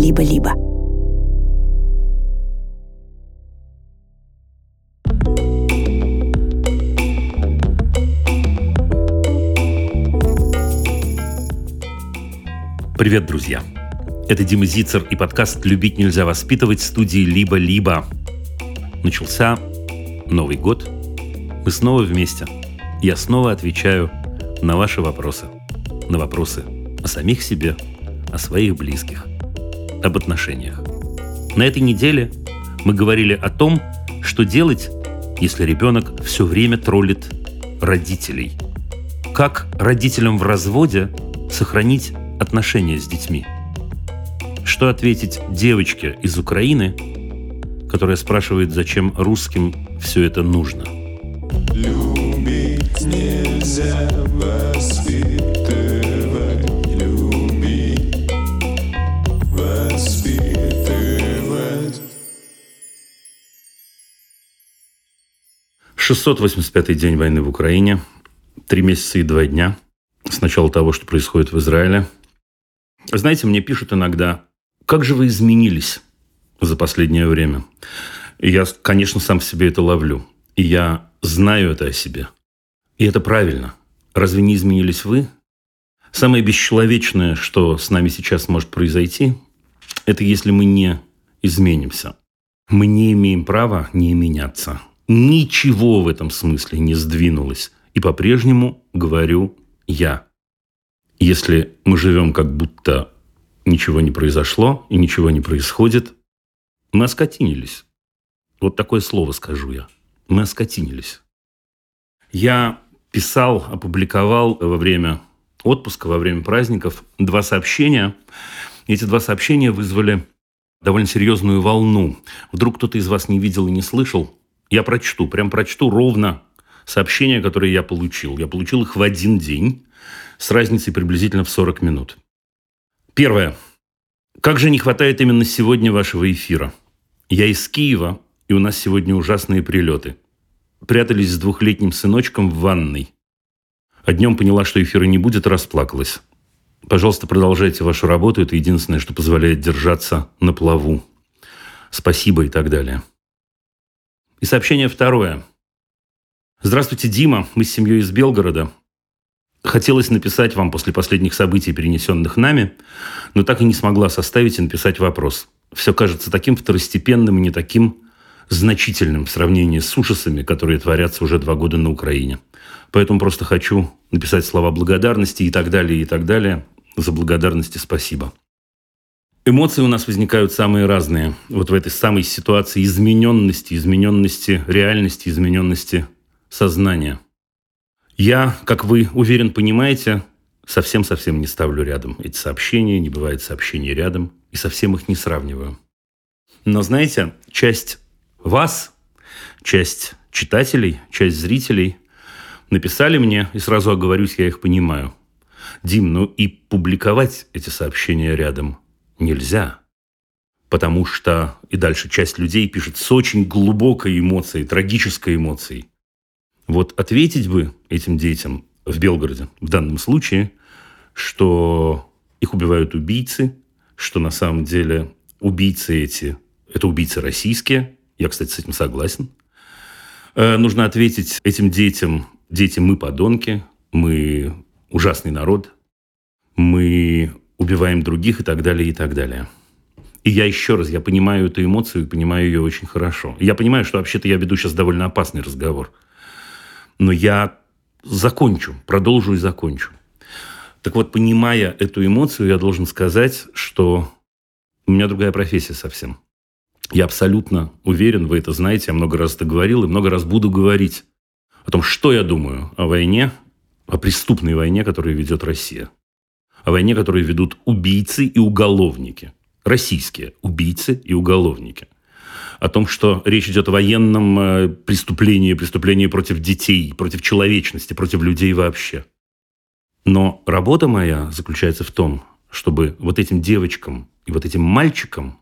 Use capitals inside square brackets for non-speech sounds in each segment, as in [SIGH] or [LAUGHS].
«Либо-либо». Привет, друзья! Это Дима Зицер и подкаст «Любить нельзя воспитывать» студии «Либо-либо». Начался Новый год. Мы снова вместе. Я снова отвечаю на ваши вопросы. На вопросы о самих себе, о своих близких, об отношениях. На этой неделе мы говорили о том, что делать, если ребенок все время троллит родителей. Как родителям в разводе сохранить отношения с детьми. Что ответить девочке из Украины, которая спрашивает, зачем русским все это нужно? 685-й день войны в Украине, три месяца и два дня с начала того, что происходит в Израиле – знаете, мне пишут иногда, как же вы изменились за последнее время? Я, конечно, сам себе это ловлю. И я знаю это о себе. И это правильно. Разве не изменились вы? Самое бесчеловечное, что с нами сейчас может произойти, это если мы не изменимся. Мы не имеем права не меняться. Ничего в этом смысле не сдвинулось. И по-прежнему говорю я. Если мы живем как будто ничего не произошло и ничего не происходит, мы оскотинились. Вот такое слово скажу я. Мы оскотинились. Я писал, опубликовал во время отпуска, во время праздников два сообщения. Эти два сообщения вызвали довольно серьезную волну. Вдруг кто-то из вас не видел и не слышал. Я прочту, прям прочту ровно сообщения, которые я получил. Я получил их в один день с разницей приблизительно в 40 минут. Первое. Как же не хватает именно сегодня вашего эфира? Я из Киева, и у нас сегодня ужасные прилеты. Прятались с двухлетним сыночком в ванной. А днем поняла, что эфира не будет, расплакалась. Пожалуйста, продолжайте вашу работу. Это единственное, что позволяет держаться на плаву. Спасибо и так далее. И сообщение второе. Здравствуйте, Дима. Мы с семьей из Белгорода. Хотелось написать вам после последних событий, перенесенных нами, но так и не смогла составить и написать вопрос. Все кажется таким второстепенным и не таким значительным в сравнении с ужасами, которые творятся уже два года на Украине. Поэтому просто хочу написать слова благодарности и так далее, и так далее. За благодарности спасибо. Эмоции у нас возникают самые разные. Вот в этой самой ситуации измененности, измененности реальности, измененности сознания – я, как вы, уверен, понимаете, совсем-совсем не ставлю рядом эти сообщения, не бывает сообщений рядом, и совсем их не сравниваю. Но знаете, часть вас, часть читателей, часть зрителей написали мне, и сразу оговорюсь, я их понимаю. Дим, ну и публиковать эти сообщения рядом нельзя. Потому что и дальше часть людей пишет с очень глубокой эмоцией, трагической эмоцией. Вот ответить бы этим детям в Белгороде в данном случае, что их убивают убийцы, что на самом деле убийцы эти – это убийцы российские. Я, кстати, с этим согласен. Э, нужно ответить этим детям, дети, мы подонки, мы ужасный народ, мы убиваем других и так далее, и так далее. И я еще раз, я понимаю эту эмоцию и понимаю ее очень хорошо. Я понимаю, что вообще-то я веду сейчас довольно опасный разговор – но я закончу, продолжу и закончу. Так вот, понимая эту эмоцию, я должен сказать, что у меня другая профессия совсем. Я абсолютно уверен, вы это знаете, я много раз это говорил и много раз буду говорить о том, что я думаю о войне, о преступной войне, которую ведет Россия. О войне, которую ведут убийцы и уголовники. Российские убийцы и уголовники – о том, что речь идет о военном э, преступлении, преступлении против детей, против человечности, против людей вообще. Но работа моя заключается в том, чтобы вот этим девочкам и вот этим мальчикам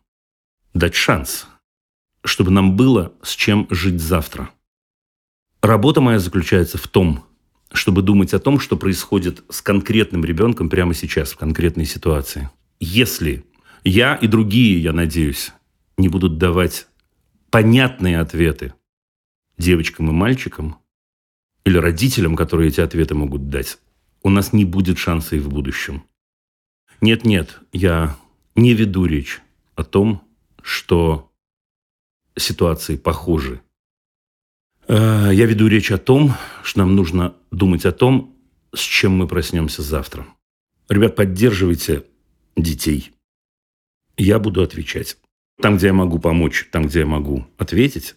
дать шанс, чтобы нам было с чем жить завтра. Работа моя заключается в том, чтобы думать о том, что происходит с конкретным ребенком прямо сейчас, в конкретной ситуации. Если Я и другие, я надеюсь, не будут давать понятные ответы девочкам и мальчикам или родителям, которые эти ответы могут дать, у нас не будет шанса и в будущем. Нет-нет, я не веду речь о том, что ситуации похожи. Э, я веду речь о том, что нам нужно думать о том, с чем мы проснемся завтра. Ребят, поддерживайте детей. Я буду отвечать. Там, где я могу помочь, там, где я могу ответить,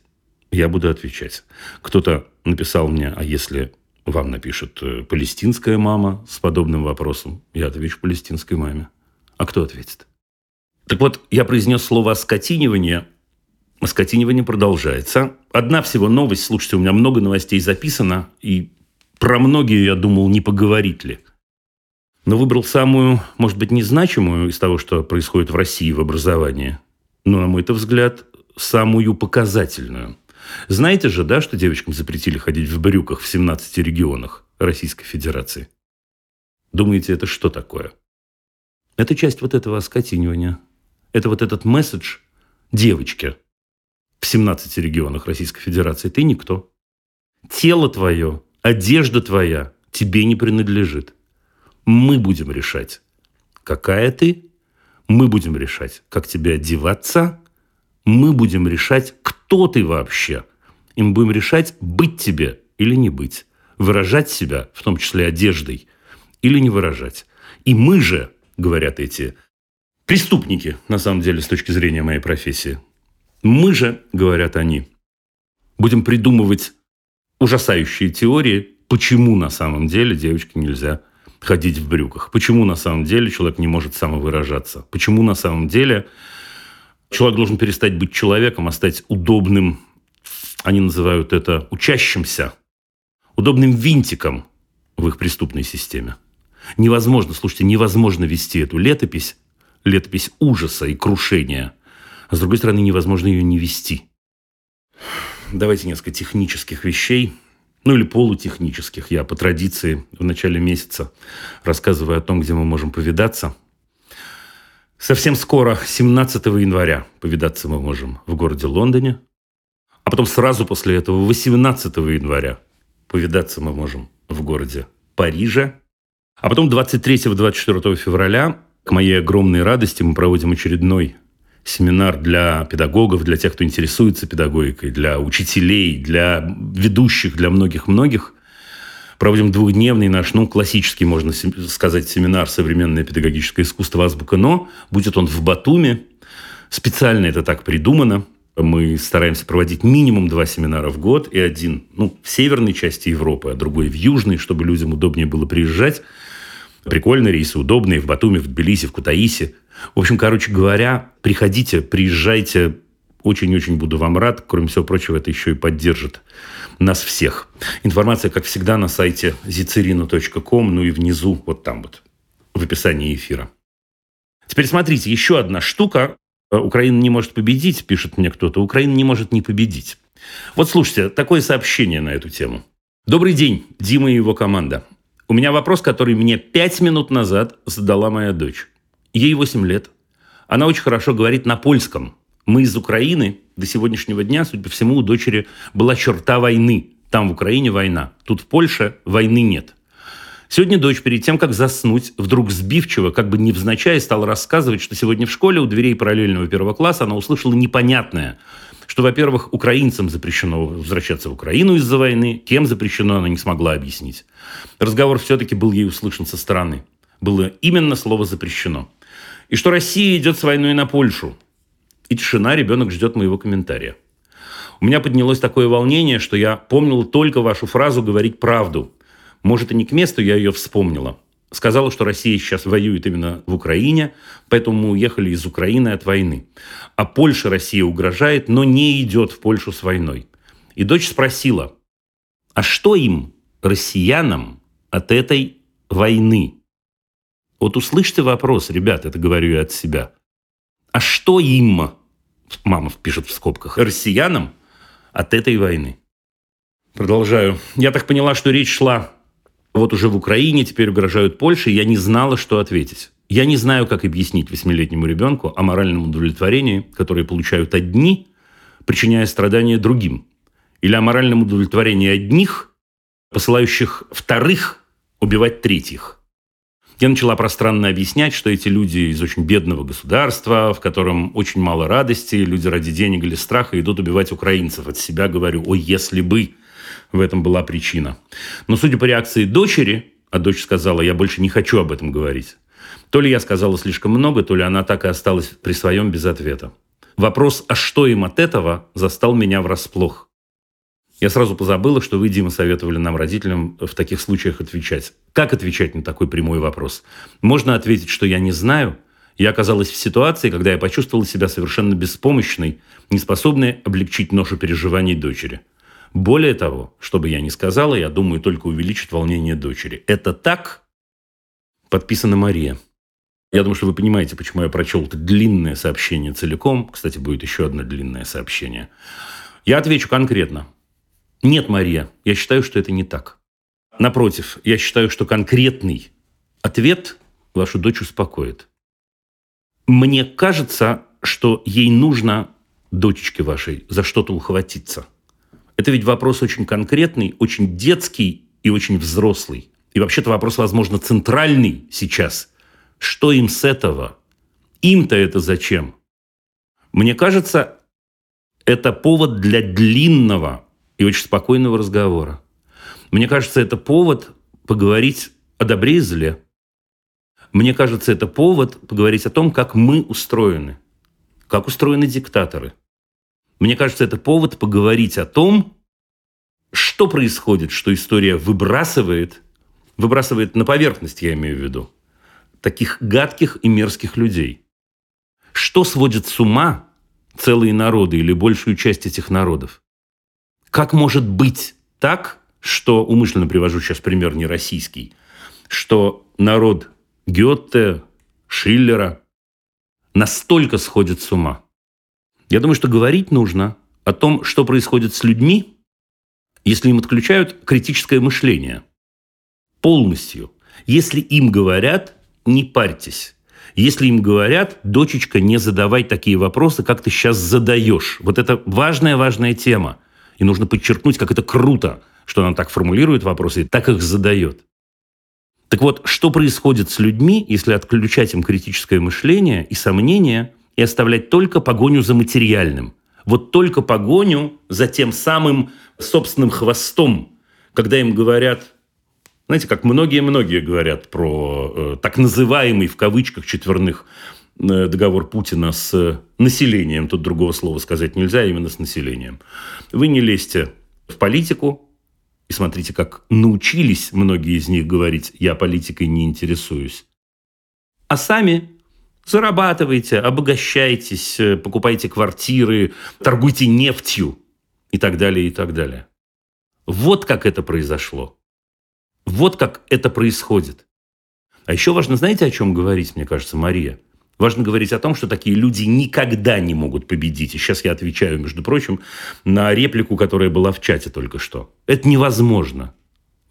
я буду отвечать. Кто-то написал мне, а если вам напишет э, палестинская мама с подобным вопросом, я отвечу палестинской маме. А кто ответит? Так вот, я произнес слово «оскотинивание». Оскотинивание продолжается. Одна всего новость. Слушайте, у меня много новостей записано, и про многие я думал, не поговорить ли. Но выбрал самую, может быть, незначимую из того, что происходит в России в образовании. Но, на мой взгляд, самую показательную. Знаете же, да, что девочкам запретили ходить в брюках в 17 регионах Российской Федерации? Думаете, это что такое? Это часть вот этого оскотинивания. Это вот этот месседж девочке в 17 регионах Российской Федерации. Ты никто. Тело твое, одежда твоя тебе не принадлежит. Мы будем решать, какая ты. Мы будем решать, как тебе одеваться – мы будем решать, кто ты вообще. И мы будем решать, быть тебе или не быть. Выражать себя, в том числе одеждой, или не выражать. И мы же, говорят эти преступники, на самом деле, с точки зрения моей профессии, мы же, говорят они, будем придумывать ужасающие теории, почему на самом деле девочке нельзя ходить в брюках, почему на самом деле человек не может самовыражаться, почему на самом деле Человек должен перестать быть человеком, а стать удобным, они называют это учащимся, удобным винтиком в их преступной системе. Невозможно, слушайте, невозможно вести эту летопись, летопись ужаса и крушения, а с другой стороны, невозможно ее не вести. Давайте несколько технических вещей, ну или полутехнических. Я по традиции в начале месяца рассказываю о том, где мы можем повидаться – Совсем скоро, 17 января, повидаться мы можем в городе Лондоне. А потом сразу после этого, 18 января, повидаться мы можем в городе Париже. А потом 23-24 февраля, к моей огромной радости, мы проводим очередной семинар для педагогов, для тех, кто интересуется педагогикой, для учителей, для ведущих, для многих-многих проводим двухдневный наш, ну, классический, можно сказать, семинар «Современное педагогическое искусство. Азбука НО». Будет он в Батуме. Специально это так придумано. Мы стараемся проводить минимум два семинара в год, и один ну, в северной части Европы, а другой в южной, чтобы людям удобнее было приезжать. Прикольные рейсы, удобные в Батуме, в Тбилиси, в Кутаиси. В общем, короче говоря, приходите, приезжайте, очень-очень буду вам рад. Кроме всего прочего, это еще и поддержит нас всех. Информация, как всегда, на сайте zicerino.com, ну и внизу, вот там вот, в описании эфира. Теперь смотрите, еще одна штука. Украина не может победить, пишет мне кто-то. Украина не может не победить. Вот слушайте, такое сообщение на эту тему. Добрый день, Дима и его команда. У меня вопрос, который мне пять минут назад задала моя дочь. Ей 8 лет. Она очень хорошо говорит на польском – мы из Украины до сегодняшнего дня, судя по всему, у дочери была черта войны. Там в Украине война. Тут в Польше войны нет. Сегодня дочь перед тем, как заснуть, вдруг сбивчиво, как бы невзначай, стала рассказывать, что сегодня в школе у дверей параллельного первого класса она услышала непонятное, что, во-первых, украинцам запрещено возвращаться в Украину из-за войны, кем запрещено, она не смогла объяснить. Разговор все-таки был ей услышан со стороны. Было именно слово «запрещено». И что Россия идет с войной на Польшу – и тишина, ребенок ждет моего комментария. У меня поднялось такое волнение, что я помнил только вашу фразу «говорить правду». Может, и не к месту я ее вспомнила. Сказала, что Россия сейчас воюет именно в Украине, поэтому мы уехали из Украины от войны. А Польша Россия угрожает, но не идет в Польшу с войной. И дочь спросила, а что им, россиянам, от этой войны? Вот услышьте вопрос, ребят, это говорю я от себя. А что им, мама пишет в скобках, россиянам от этой войны. Продолжаю. Я так поняла, что речь шла вот уже в Украине, теперь угрожают Польше, я не знала, что ответить. Я не знаю, как объяснить восьмилетнему ребенку о моральном удовлетворении, которое получают одни, причиняя страдания другим. Или о моральном удовлетворении одних, посылающих вторых убивать третьих. Я начала пространно объяснять, что эти люди из очень бедного государства, в котором очень мало радости, люди ради денег или страха идут убивать украинцев. От себя говорю, ой, если бы в этом была причина. Но судя по реакции дочери, а дочь сказала, я больше не хочу об этом говорить, то ли я сказала слишком много, то ли она так и осталась при своем без ответа. Вопрос, а что им от этого, застал меня врасплох. Я сразу позабыла, что вы, Дима, советовали нам, родителям, в таких случаях отвечать. Как отвечать на такой прямой вопрос? Можно ответить, что я не знаю. Я оказалась в ситуации, когда я почувствовала себя совершенно беспомощной, неспособной облегчить ношу переживаний дочери. Более того, что бы я ни сказала, я думаю, только увеличит волнение дочери. Это так? Подписана Мария. Я думаю, что вы понимаете, почему я прочел это длинное сообщение целиком. Кстати, будет еще одно длинное сообщение. Я отвечу конкретно. Нет, Мария, я считаю, что это не так. Напротив, я считаю, что конкретный ответ вашу дочь успокоит. Мне кажется, что ей нужно, дочечке вашей, за что-то ухватиться. Это ведь вопрос очень конкретный, очень детский и очень взрослый. И вообще-то вопрос, возможно, центральный сейчас. Что им с этого? Им-то это зачем? Мне кажется, это повод для длинного и очень спокойного разговора. Мне кажется, это повод поговорить о добре и зле. Мне кажется, это повод поговорить о том, как мы устроены, как устроены диктаторы. Мне кажется, это повод поговорить о том, что происходит, что история выбрасывает, выбрасывает на поверхность, я имею в виду, таких гадких и мерзких людей. Что сводит с ума целые народы или большую часть этих народов? Как может быть так, что, умышленно привожу сейчас пример не российский, что народ Гёте, Шиллера настолько сходит с ума? Я думаю, что говорить нужно о том, что происходит с людьми, если им отключают критическое мышление. Полностью. Если им говорят, не парьтесь. Если им говорят, дочечка, не задавай такие вопросы, как ты сейчас задаешь. Вот это важная-важная тема. И нужно подчеркнуть, как это круто, что она так формулирует вопросы и так их задает. Так вот, что происходит с людьми, если отключать им критическое мышление и сомнения и оставлять только погоню за материальным? Вот только погоню за тем самым собственным хвостом, когда им говорят, знаете, как многие-многие говорят про э, так называемый в кавычках четверных Э, договор Путина с населением, тут другого слова сказать нельзя, а именно с населением. Вы не лезьте в политику, и смотрите, как научились многие из них говорить «я политикой не интересуюсь». А сами зарабатывайте, обогащайтесь, э, покупайте квартиры, торгуйте нефтью и так далее, и так далее. Вот как это произошло. Вот как это происходит. А еще важно, знаете, о чем говорить, мне кажется, Мария – Важно говорить о том, что такие люди никогда не могут победить. И сейчас я отвечаю, между прочим, на реплику, которая была в чате только что. Это невозможно.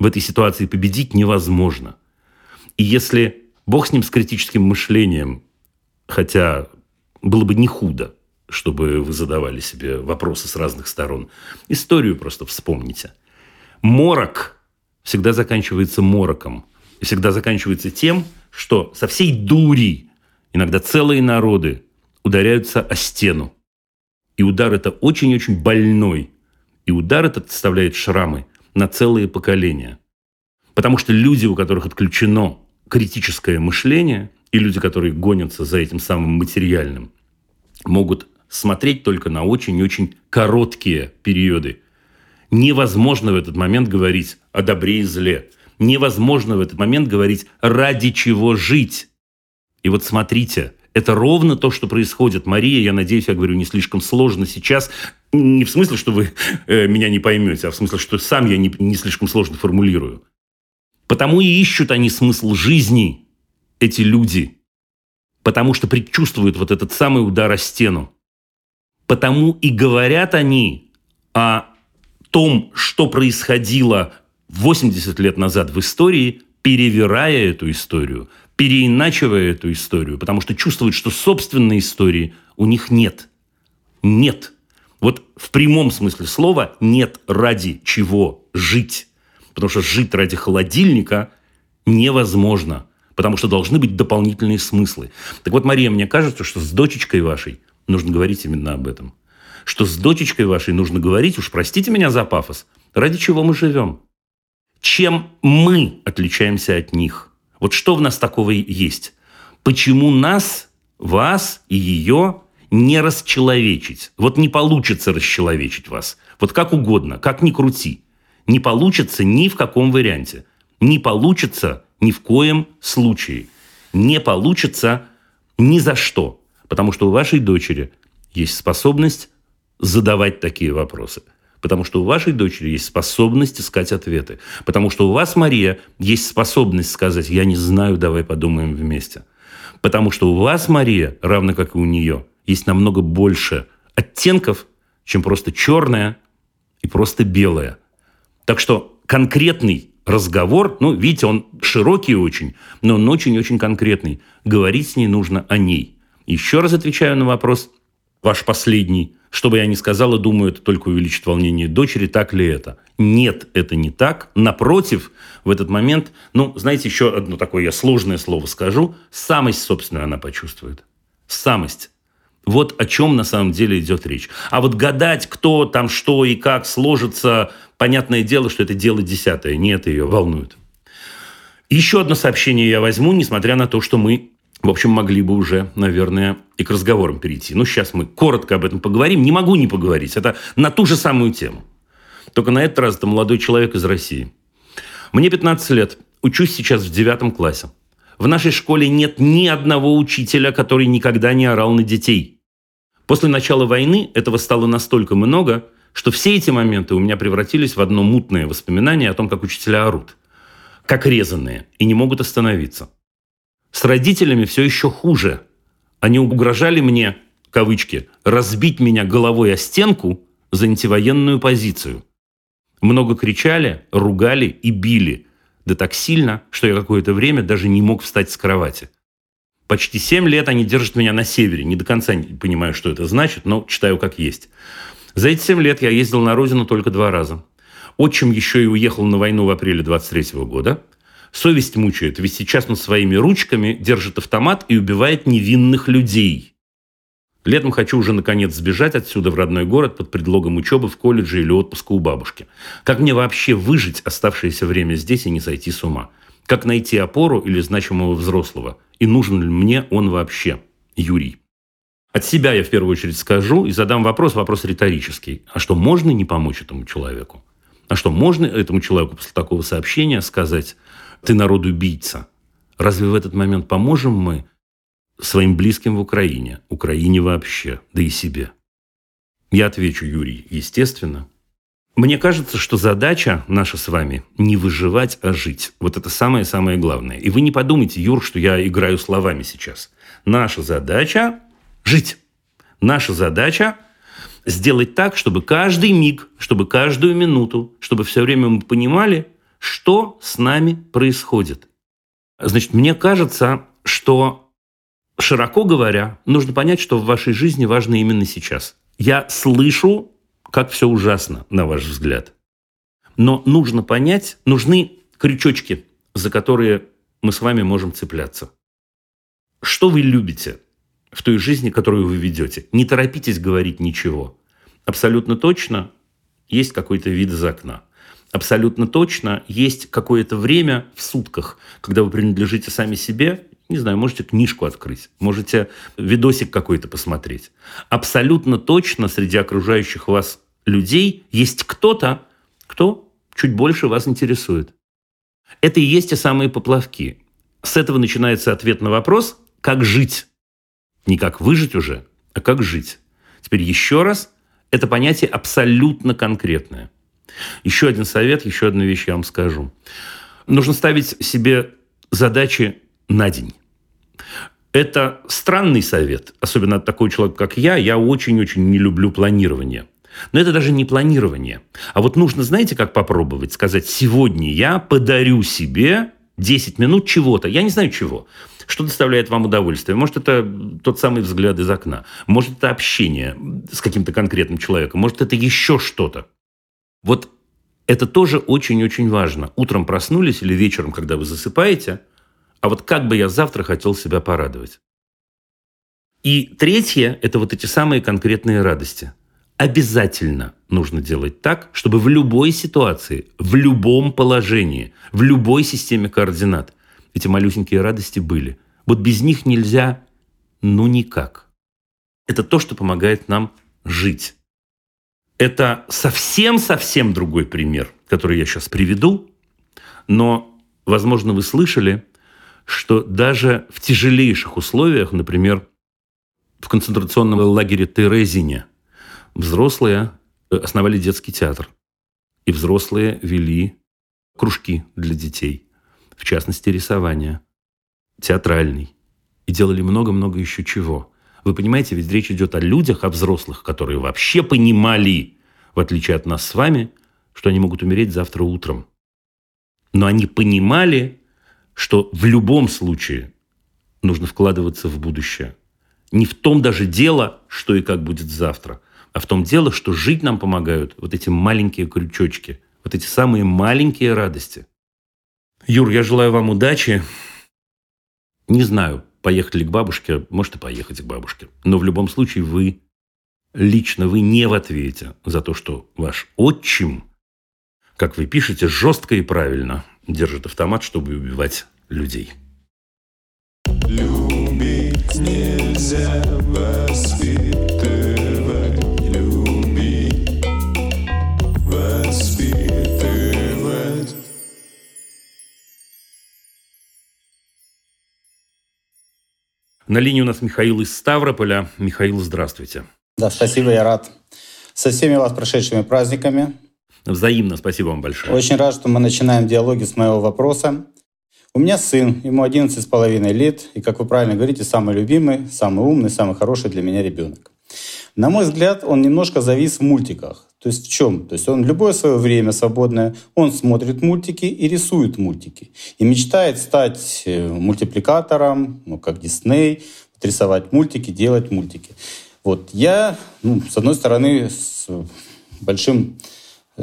В этой ситуации победить невозможно. И если Бог с ним с критическим мышлением, хотя было бы не худо, чтобы вы задавали себе вопросы с разных сторон, историю просто вспомните. Морок всегда заканчивается мороком. И всегда заканчивается тем, что со всей дури Иногда целые народы ударяются о стену. И удар это очень-очень больной. И удар этот оставляет шрамы на целые поколения. Потому что люди, у которых отключено критическое мышление, и люди, которые гонятся за этим самым материальным, могут смотреть только на очень-очень короткие периоды. Невозможно в этот момент говорить о добре и зле. Невозможно в этот момент говорить, ради чего жить. И вот смотрите, это ровно то, что происходит. Мария, я надеюсь, я говорю не слишком сложно сейчас. Не в смысле, что вы э, меня не поймете, а в смысле, что сам я не, не слишком сложно формулирую. Потому и ищут они смысл жизни, эти люди. Потому что предчувствуют вот этот самый удар о стену. Потому и говорят они о том, что происходило 80 лет назад в истории, перевирая эту историю – переиначивая эту историю, потому что чувствуют, что собственной истории у них нет. Нет. Вот в прямом смысле слова нет ради чего жить. Потому что жить ради холодильника невозможно. Потому что должны быть дополнительные смыслы. Так вот, Мария, мне кажется, что с дочечкой вашей нужно говорить именно об этом. Что с дочечкой вашей нужно говорить, уж простите меня за пафос, ради чего мы живем. Чем мы отличаемся от них? Вот что в нас такого есть? Почему нас, вас и ее не расчеловечить? Вот не получится расчеловечить вас. Вот как угодно, как ни крути. Не получится ни в каком варианте. Не получится ни в коем случае. Не получится ни за что. Потому что у вашей дочери есть способность задавать такие вопросы – Потому что у вашей дочери есть способность искать ответы. Потому что у вас, Мария, есть способность сказать «я не знаю, давай подумаем вместе». Потому что у вас, Мария, равно как и у нее, есть намного больше оттенков, чем просто черное и просто белое. Так что конкретный разговор, ну, видите, он широкий очень, но он очень-очень конкретный. Говорить с ней нужно о ней. Еще раз отвечаю на вопрос, ваш последний – что бы я ни сказала, думаю, это только увеличит волнение дочери. Так ли это? Нет, это не так. Напротив, в этот момент, ну, знаете, еще одно такое я сложное слово скажу. Самость, собственно, она почувствует. Самость. Вот о чем на самом деле идет речь. А вот гадать, кто там что и как сложится, понятное дело, что это дело десятое. Не это ее волнует. Еще одно сообщение я возьму, несмотря на то, что мы в общем, могли бы уже, наверное, и к разговорам перейти. Ну, сейчас мы коротко об этом поговорим. Не могу не поговорить. Это на ту же самую тему. Только на этот раз это молодой человек из России. Мне 15 лет. Учусь сейчас в девятом классе. В нашей школе нет ни одного учителя, который никогда не орал на детей. После начала войны этого стало настолько много, что все эти моменты у меня превратились в одно мутное воспоминание о том, как учителя орут. Как резанные. И не могут остановиться. С родителями все еще хуже. Они угрожали мне, кавычки, разбить меня головой о стенку за антивоенную позицию. Много кричали, ругали и били. Да так сильно, что я какое-то время даже не мог встать с кровати. Почти семь лет они держат меня на севере. Не до конца не понимаю, что это значит, но читаю как есть. За эти семь лет я ездил на родину только два раза. Отчим еще и уехал на войну в апреле 23 года. Совесть мучает, ведь сейчас он своими ручками держит автомат и убивает невинных людей. Летом хочу уже наконец сбежать отсюда в родной город под предлогом учебы в колледже или отпуска у бабушки. Как мне вообще выжить оставшееся время здесь и не сойти с ума? Как найти опору или значимого взрослого? И нужен ли мне он вообще? Юрий. От себя я в первую очередь скажу и задам вопрос, вопрос риторический. А что, можно не помочь этому человеку? А что, можно этому человеку после такого сообщения сказать, ты народ-убийца. Разве в этот момент поможем мы своим близким в Украине, Украине вообще, да и себе? Я отвечу, Юрий, естественно. Мне кажется, что задача наша с вами не выживать, а жить. Вот это самое-самое главное. И вы не подумайте, Юр, что я играю словами сейчас. Наша задача – жить. Наша задача – сделать так, чтобы каждый миг, чтобы каждую минуту, чтобы все время мы понимали – что с нами происходит. Значит, мне кажется, что, широко говоря, нужно понять, что в вашей жизни важно именно сейчас. Я слышу, как все ужасно, на ваш взгляд. Но нужно понять, нужны крючочки, за которые мы с вами можем цепляться. Что вы любите в той жизни, которую вы ведете? Не торопитесь говорить ничего. Абсолютно точно есть какой-то вид из окна – абсолютно точно есть какое-то время в сутках, когда вы принадлежите сами себе, не знаю, можете книжку открыть, можете видосик какой-то посмотреть. Абсолютно точно среди окружающих вас людей есть кто-то, кто чуть больше вас интересует. Это и есть те самые поплавки. С этого начинается ответ на вопрос, как жить. Не как выжить уже, а как жить. Теперь еще раз, это понятие абсолютно конкретное – еще один совет, еще одну вещь я вам скажу. Нужно ставить себе задачи на день. Это странный совет, особенно от такого человека, как я. Я очень-очень не люблю планирование. Но это даже не планирование. А вот нужно, знаете, как попробовать? Сказать, сегодня я подарю себе 10 минут чего-то, я не знаю чего, что доставляет вам удовольствие. Может, это тот самый взгляд из окна, может, это общение с каким-то конкретным человеком, может, это еще что-то. Вот это тоже очень-очень важно. Утром проснулись или вечером, когда вы засыпаете, а вот как бы я завтра хотел себя порадовать. И третье – это вот эти самые конкретные радости. Обязательно нужно делать так, чтобы в любой ситуации, в любом положении, в любой системе координат эти малюсенькие радости были. Вот без них нельзя, ну никак. Это то, что помогает нам жить. Это совсем-совсем другой пример, который я сейчас приведу, но, возможно, вы слышали, что даже в тяжелейших условиях, например, в концентрационном лагере Терезине, взрослые основали детский театр. И взрослые вели кружки для детей, в частности, рисование, театральный. И делали много-много еще чего. Вы понимаете, ведь речь идет о людях, о взрослых, которые вообще понимали, в отличие от нас с вами, что они могут умереть завтра утром. Но они понимали, что в любом случае нужно вкладываться в будущее. Не в том даже дело, что и как будет завтра, а в том дело, что жить нам помогают вот эти маленькие крючочки, вот эти самые маленькие радости. Юр, я желаю вам удачи. Не знаю, поехать ли к бабушке, может и поехать к бабушке. Но в любом случае вы, лично вы не в ответе за то, что ваш отчим, как вы пишете, жестко и правильно держит автомат, чтобы убивать людей. Любить нельзя воспитывать, На линии у нас Михаил из Ставрополя. Михаил, здравствуйте. Да, спасибо, я рад. Со всеми вас прошедшими праздниками. Взаимно, спасибо вам большое. Очень рад, что мы начинаем диалоги с моего вопроса. У меня сын, ему 11 с половиной лет, и, как вы правильно говорите, самый любимый, самый умный, самый хороший для меня ребенок. На мой взгляд, он немножко завис в мультиках. То есть в чем? То есть он любое свое время свободное, он смотрит мультики и рисует мультики. И мечтает стать э, мультипликатором, ну, как Дисней, рисовать мультики, делать мультики. Вот я, ну, с одной стороны, с большим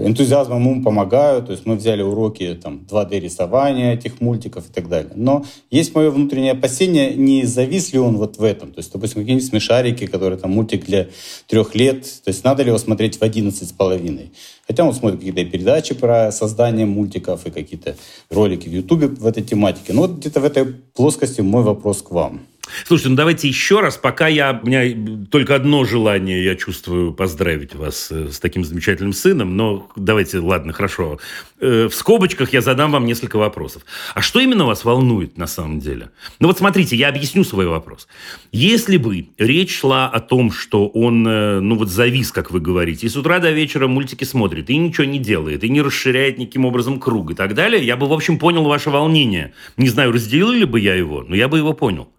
энтузиазмом ему помогаю. То есть мы взяли уроки там, 2D-рисования этих мультиков и так далее. Но есть мое внутреннее опасение, не завис ли он вот в этом. То есть, допустим, какие-нибудь смешарики, которые там мультик для трех лет. То есть надо ли его смотреть в 11 с половиной. Хотя он смотрит какие-то передачи про создание мультиков и какие-то ролики в Ютубе в этой тематике. Но вот где-то в этой плоскости мой вопрос к вам. Слушайте, ну давайте еще раз, пока я, у меня только одно желание, я чувствую, поздравить вас э, с таким замечательным сыном, но давайте, ладно, хорошо. Э, в скобочках я задам вам несколько вопросов. А что именно вас волнует на самом деле? Ну вот смотрите, я объясню свой вопрос. Если бы речь шла о том, что он, э, ну вот завис, как вы говорите, и с утра до вечера мультики смотрит, и ничего не делает, и не расширяет никаким образом круг и так далее, я бы, в общем, понял ваше волнение. Не знаю, разделил ли бы я его, но я бы его понял.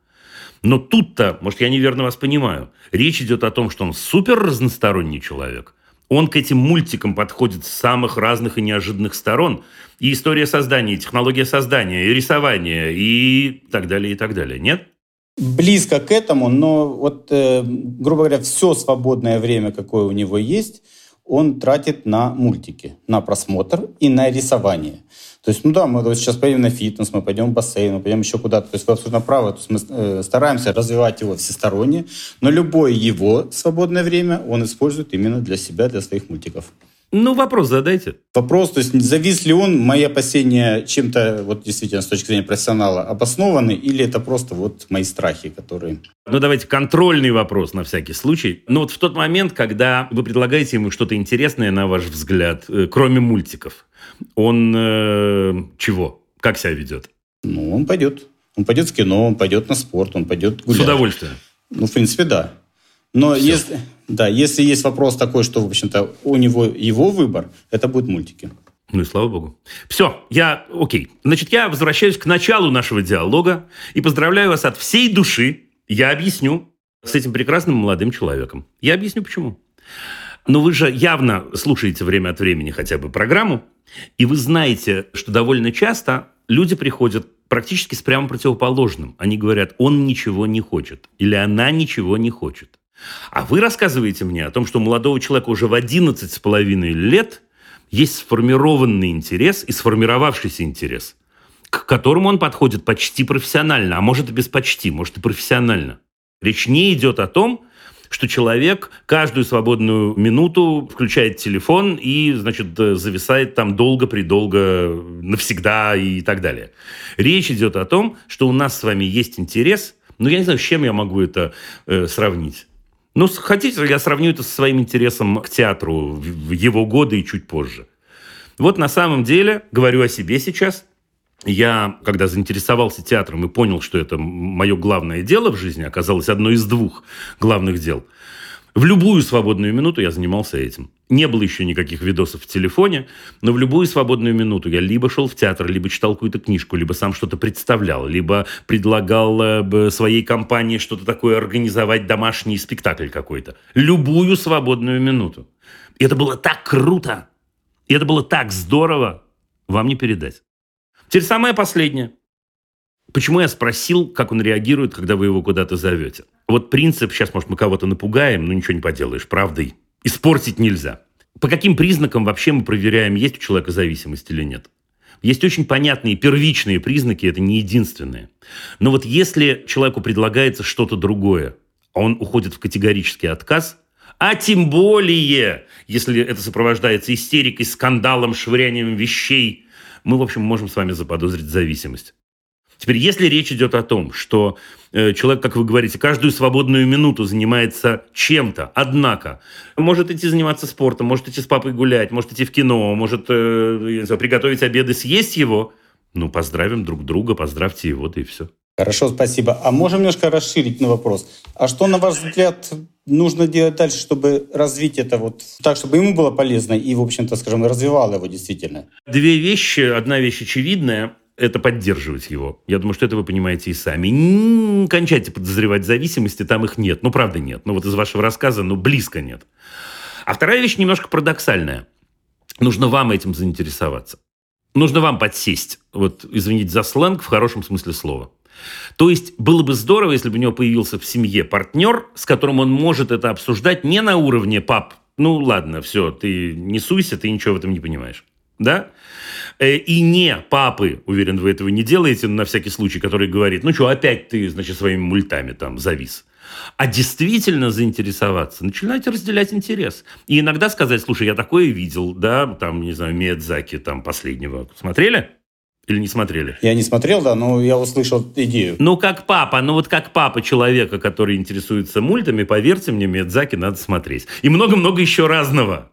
Но тут-то, может, я неверно вас понимаю, речь идет о том, что он супер разносторонний человек. Он к этим мультикам подходит с самых разных и неожиданных сторон. И история создания, и технология создания, и рисования, и так далее, и так далее. Нет? Близко к этому, но вот, э, грубо говоря, все свободное время, какое у него есть, он тратит на мультики, на просмотр и на рисование. То есть, ну да, мы сейчас поедем на фитнес, мы пойдем в бассейн, мы пойдем еще куда-то. То есть вы абсолютно правы. То есть мы э, стараемся развивать его всесторонне, но любое его свободное время он использует именно для себя, для своих мультиков. Ну, вопрос задайте. Вопрос, то есть завис ли он, мои опасения чем-то, вот действительно, с точки зрения профессионала, обоснованы, или это просто вот мои страхи, которые... Ну, давайте контрольный вопрос на всякий случай. Ну, вот в тот момент, когда вы предлагаете ему что-то интересное, на ваш взгляд, э, кроме мультиков, он э, чего? Как себя ведет? Ну, он пойдет. Он пойдет в кино, он пойдет на спорт, он пойдет гулять. С удовольствием? Ну, в принципе, да. Но если, да, если есть вопрос такой, что, в общем-то, у него его выбор, это будут мультики. Ну и слава богу. Все, я, окей. Значит, я возвращаюсь к началу нашего диалога и поздравляю вас от всей души. Я объясню с этим прекрасным молодым человеком. Я объясню, почему. Но вы же явно слушаете время от времени хотя бы программу, и вы знаете, что довольно часто люди приходят практически с прямо противоположным. Они говорят, он ничего не хочет или она ничего не хочет. А вы рассказываете мне о том, что у молодого человека уже в 11 с половиной лет есть сформированный интерес и сформировавшийся интерес, к которому он подходит почти профессионально, а может и без почти, может и профессионально. Речь не идет о том, что человек каждую свободную минуту включает телефон и, значит, зависает там долго-предолго, навсегда и так далее. Речь идет о том, что у нас с вами есть интерес, ну, я не знаю, с чем я могу это э, сравнить. Ну, хотите, я сравню это со своим интересом к театру в его годы и чуть позже. Вот на самом деле, говорю о себе сейчас, я, когда заинтересовался театром и понял, что это мое главное дело в жизни, оказалось одно из двух главных дел, в любую свободную минуту я занимался этим. Не было еще никаких видосов в телефоне, но в любую свободную минуту я либо шел в театр, либо читал какую-то книжку, либо сам что-то представлял, либо предлагал э, своей компании что-то такое организовать, домашний спектакль какой-то. Любую свободную минуту. И это было так круто, и это было так здорово, вам не передать. Теперь самое последнее. Почему я спросил, как он реагирует, когда вы его куда-то зовете? Вот принцип, сейчас, может, мы кого-то напугаем, но ничего не поделаешь, правдой. Испортить нельзя. По каким признакам вообще мы проверяем, есть у человека зависимость или нет? Есть очень понятные первичные признаки, это не единственные. Но вот если человеку предлагается что-то другое, а он уходит в категорический отказ, а тем более, если это сопровождается истерикой, скандалом, швырянием вещей, мы, в общем, можем с вами заподозрить зависимость. Теперь, если речь идет о том, что э, человек, как вы говорите, каждую свободную минуту занимается чем-то, однако, может идти заниматься спортом, может идти с папой гулять, может идти в кино, может э, знаю, приготовить обед и съесть его, ну, поздравим друг друга, поздравьте его, да и все. Хорошо, спасибо. А можем немножко расширить на вопрос. А что, на ваш взгляд, нужно делать дальше, чтобы развить это вот так, чтобы ему было полезно и, в общем-то, скажем, развивало его действительно? Две вещи. Одна вещь очевидная это поддерживать его. Я думаю, что это вы понимаете и сами. Не кончайте подозревать зависимости, там их нет. Ну, правда, нет. Ну, вот из вашего рассказа, ну, близко нет. А вторая вещь немножко парадоксальная. Нужно вам этим заинтересоваться. Нужно вам подсесть. Вот, извините за сленг в хорошем смысле слова. То есть было бы здорово, если бы у него появился в семье партнер, с которым он может это обсуждать не на уровне пап. Ну ладно, все, ты не суйся, ты ничего в этом не понимаешь да, э, и не папы, уверен, вы этого не делаете, на всякий случай, который говорит, ну что, опять ты, значит, своими мультами там завис. А действительно заинтересоваться, начинайте разделять интерес. И иногда сказать, слушай, я такое видел, да, там, не знаю, Миядзаки там последнего. Смотрели? Или не смотрели? Я не смотрел, да, но я услышал идею. Ну, как папа, ну вот как папа человека, который интересуется мультами, поверьте мне, Миядзаки надо смотреть. И много-много еще разного.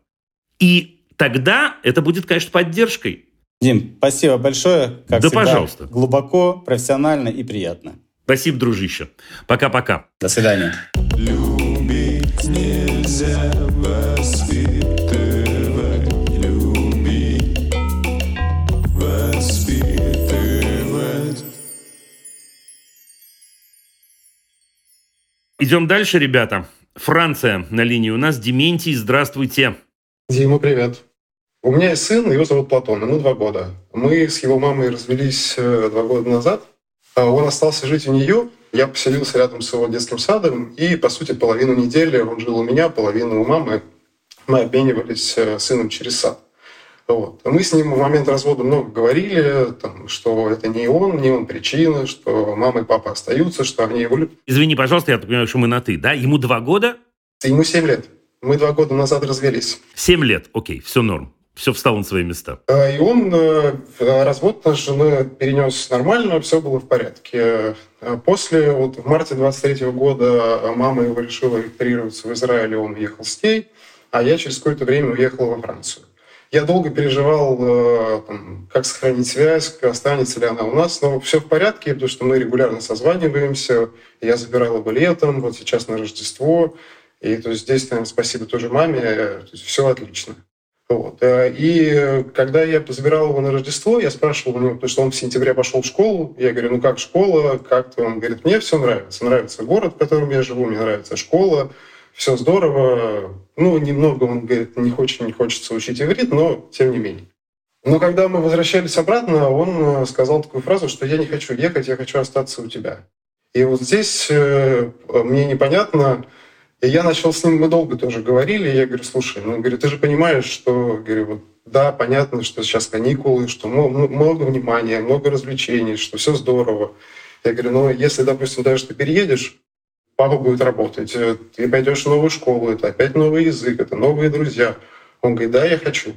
И тогда это будет, конечно, поддержкой. Дим, спасибо большое. Как да, всегда, пожалуйста. Глубоко, профессионально и приятно. Спасибо, дружище. Пока-пока. До свидания. Любить нельзя воспитывать, Идем дальше, ребята. Франция на линии у нас. Дементий, здравствуйте. Дима, привет. У меня есть сын, его зовут Платон, ему два года. Мы с его мамой развелись э, два года назад. А он остался жить у нее, я поселился рядом с его детским садом, и, по сути, половину недели он жил у меня, половину у мамы. Мы обменивались э, сыном через сад. Вот. Мы с ним в момент развода много говорили, там, что это не он, не он причина, что мама и папа остаются, что они его любят. Извини, пожалуйста, я понимаю, что мы на «ты», да? Ему два года? Ему семь лет. Мы два года назад развелись. Семь лет, окей, все норм. Все встало на свои места. А, и он э, развод с женой перенес нормально, все было в порядке. А после, вот в марте 23 года мама его решила регистрироваться в Израиле, он уехал с ней, а я через какое-то время уехал во Францию. Я долго переживал, э, там, как сохранить связь, останется ли она у нас, но все в порядке, потому что мы регулярно созваниваемся. Я забирал его летом, вот сейчас на Рождество. И то есть здесь, наверное, спасибо тоже маме, то есть все отлично. Вот. Э, и когда я забирал его на Рождество, я спрашивал у него, потому что он в сентябре пошел в школу. Я говорю, ну как школа, как-то он говорит, мне все нравится. Нравится город, в котором я живу, мне нравится школа, все здорово. Ну, немного, он говорит, не хочет, не хочется учить иврит, но тем не менее. Но когда мы возвращались обратно, он э, сказал такую фразу, что я не хочу ехать, я хочу остаться у тебя. И вот здесь э, мне непонятно, и я начал с ним, мы долго тоже говорили, и я говорю, слушай, ну, говорю, ты же понимаешь, что, говорю, вот, да, понятно, что сейчас каникулы, что много внимания, много развлечений, что все здорово. Я говорю, ну, если, допустим, даже ты переедешь, папа будет работать, э, ты пойдешь в новую школу, это опять новый язык, это новые друзья. Он говорит, да, я хочу.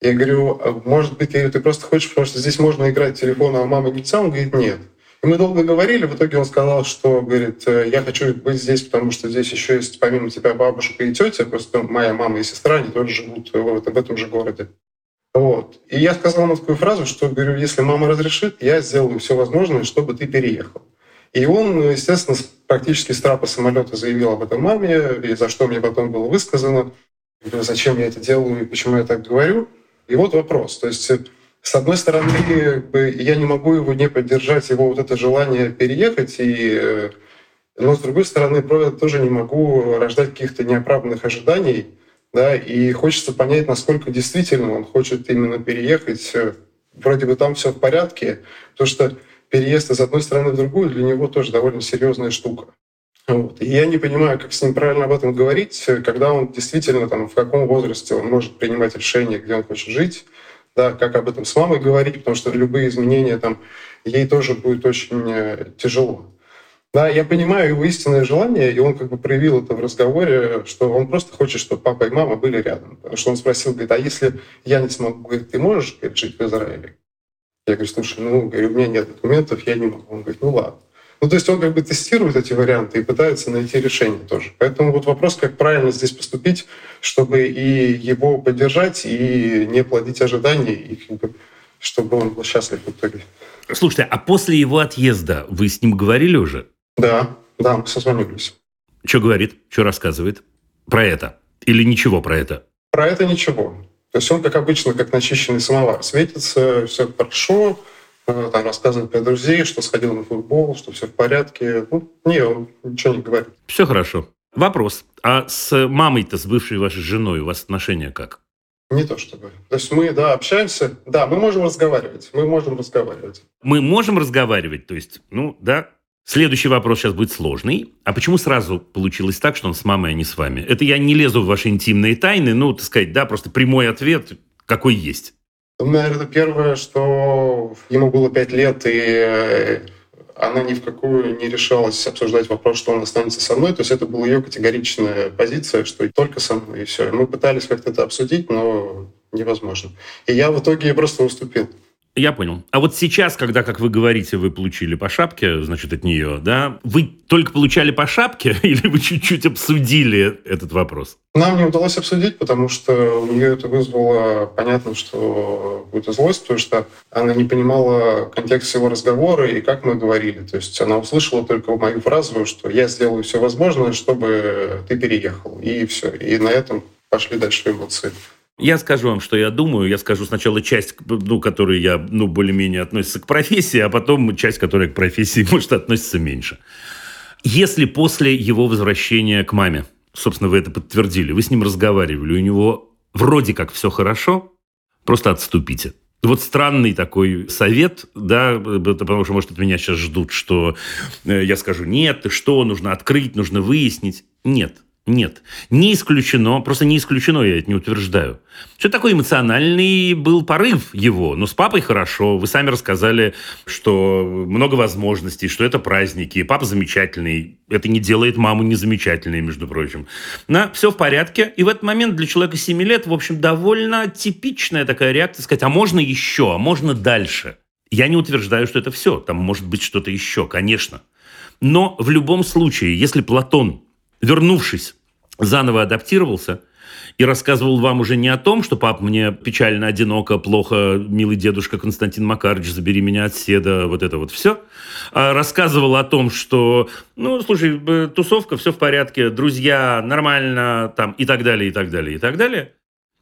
Я говорю, «А может быть, ты просто хочешь, потому что здесь можно играть телефон, а мама нельзя? Он говорит, нет. И мы долго говорили, в итоге он сказал, что, говорит, «Э, я хочу быть здесь, потому что здесь еще есть помимо тебя бабушка и тетя, просто моя мама и сестра, они тоже живут в, в этом же городе. Вот. И я сказал ему такую фразу, что, говорю, если мама разрешит, я сделаю все возможное, чтобы ты переехал. И он, естественно, практически с трапа самолета заявил об этом маме, и за что мне потом было высказано, зачем я это делаю и почему я так говорю. И вот вопрос. То есть, с одной стороны, я не могу его не поддержать, его вот это желание переехать, и, но с другой стороны, тоже не могу рождать каких-то неоправданных ожиданий, да, и хочется понять, насколько действительно он хочет именно переехать. Вроде бы там все в порядке, потому что переезд из одной страны в другую для него тоже довольно серьезная штука. Вот. И я не понимаю, как с ним правильно об этом говорить, когда он действительно там, в каком возрасте он может принимать решение, где он хочет жить, да, как об этом с мамой говорить, потому что любые изменения там ей тоже будет очень э, тяжело. Да, я понимаю его истинное желание, и он как бы проявил это в разговоре, что он просто хочет, чтобы папа и мама были рядом. Потому что он спросил, говорит, а если я не смогу, говорит, ты можешь говорит, жить в Израиле? Я говорю, слушай, ну, говорю, у меня нет документов, я не могу. Он говорит, ну ладно. Ну, то есть он как бы тестирует эти варианты и пытается найти решение тоже. Поэтому вот вопрос, как правильно здесь поступить, чтобы и его поддержать, и не плодить ожиданий, и как бы, чтобы он был счастлив в итоге. Слушайте, а после его отъезда вы с ним говорили уже? Да, да, мы созвонились. Что говорит, что рассказывает? Про это? Или ничего про это? Про это ничего. То есть он, как обычно, как начищенный самовар, светится, все хорошо, э, там рассказывает про друзей, что сходил на футбол, что все в порядке. Ну, не, он ничего не говорит. Все хорошо. Вопрос. А с мамой-то, с бывшей вашей женой, у вас отношения как? Не то чтобы. То есть мы, да, общаемся. Да, мы можем разговаривать. Мы можем разговаривать. Мы можем разговаривать, то есть, ну, да, Следующий вопрос сейчас будет сложный. А почему сразу получилось так, что он с мамой, а не с вами? Это я не лезу в ваши интимные тайны, ну, так сказать, да, просто прямой ответ, какой есть. Ну, наверное, первое, что ему было пять лет, и э, она ни в какую не решалась обсуждать вопрос, что он останется со мной. То есть это была ее категоричная позиция, что только со мной, и все. Мы пытались как-то это обсудить, но невозможно. И я в итоге просто уступил. Я понял. А вот сейчас, когда, как вы говорите, вы получили по шапке, значит, от нее, да, вы только получали по шапке [LAUGHS] или вы чуть-чуть обсудили этот вопрос? Нам не удалось обсудить, потому что у нее это вызвало, понятно, что какую-то злость, потому что она не понимала контекст всего разговора и как мы говорили. То есть она услышала только мою фразу, что я сделаю все возможное, чтобы ты переехал. И все. И на этом пошли дальше эмоции. Я скажу вам, что я думаю. Я скажу сначала часть, ну, которая я, ну, более-менее относится к профессии, а потом часть, которая к профессии, [LAUGHS] может, относится меньше. Если после его возвращения к маме, собственно, вы это подтвердили, вы с ним разговаривали, у него вроде как все хорошо, просто отступите. Вот странный такой совет, да, потому что, может, от меня сейчас ждут, что э, я скажу, нет, ты что, нужно открыть, нужно выяснить. Нет, нет, не исключено, просто не исключено, я это не утверждаю. Что такой эмоциональный был порыв его? Ну, с папой хорошо, вы сами рассказали, что много возможностей, что это праздники, папа замечательный, это не делает маму незамечательной, между прочим. На, все в порядке, и в этот момент для человека 7 лет, в общем, довольно типичная такая реакция, сказать, а можно еще, а можно дальше? Я не утверждаю, что это все, там может быть что-то еще, конечно. Но в любом случае, если Платон вернувшись, заново адаптировался и рассказывал вам уже не о том, что пап мне печально, одиноко, плохо, милый дедушка Константин Макарович, забери меня от седа, вот это вот все, а рассказывал о том, что, ну, слушай, тусовка, все в порядке, друзья, нормально, там, и так далее, и так далее, и так далее,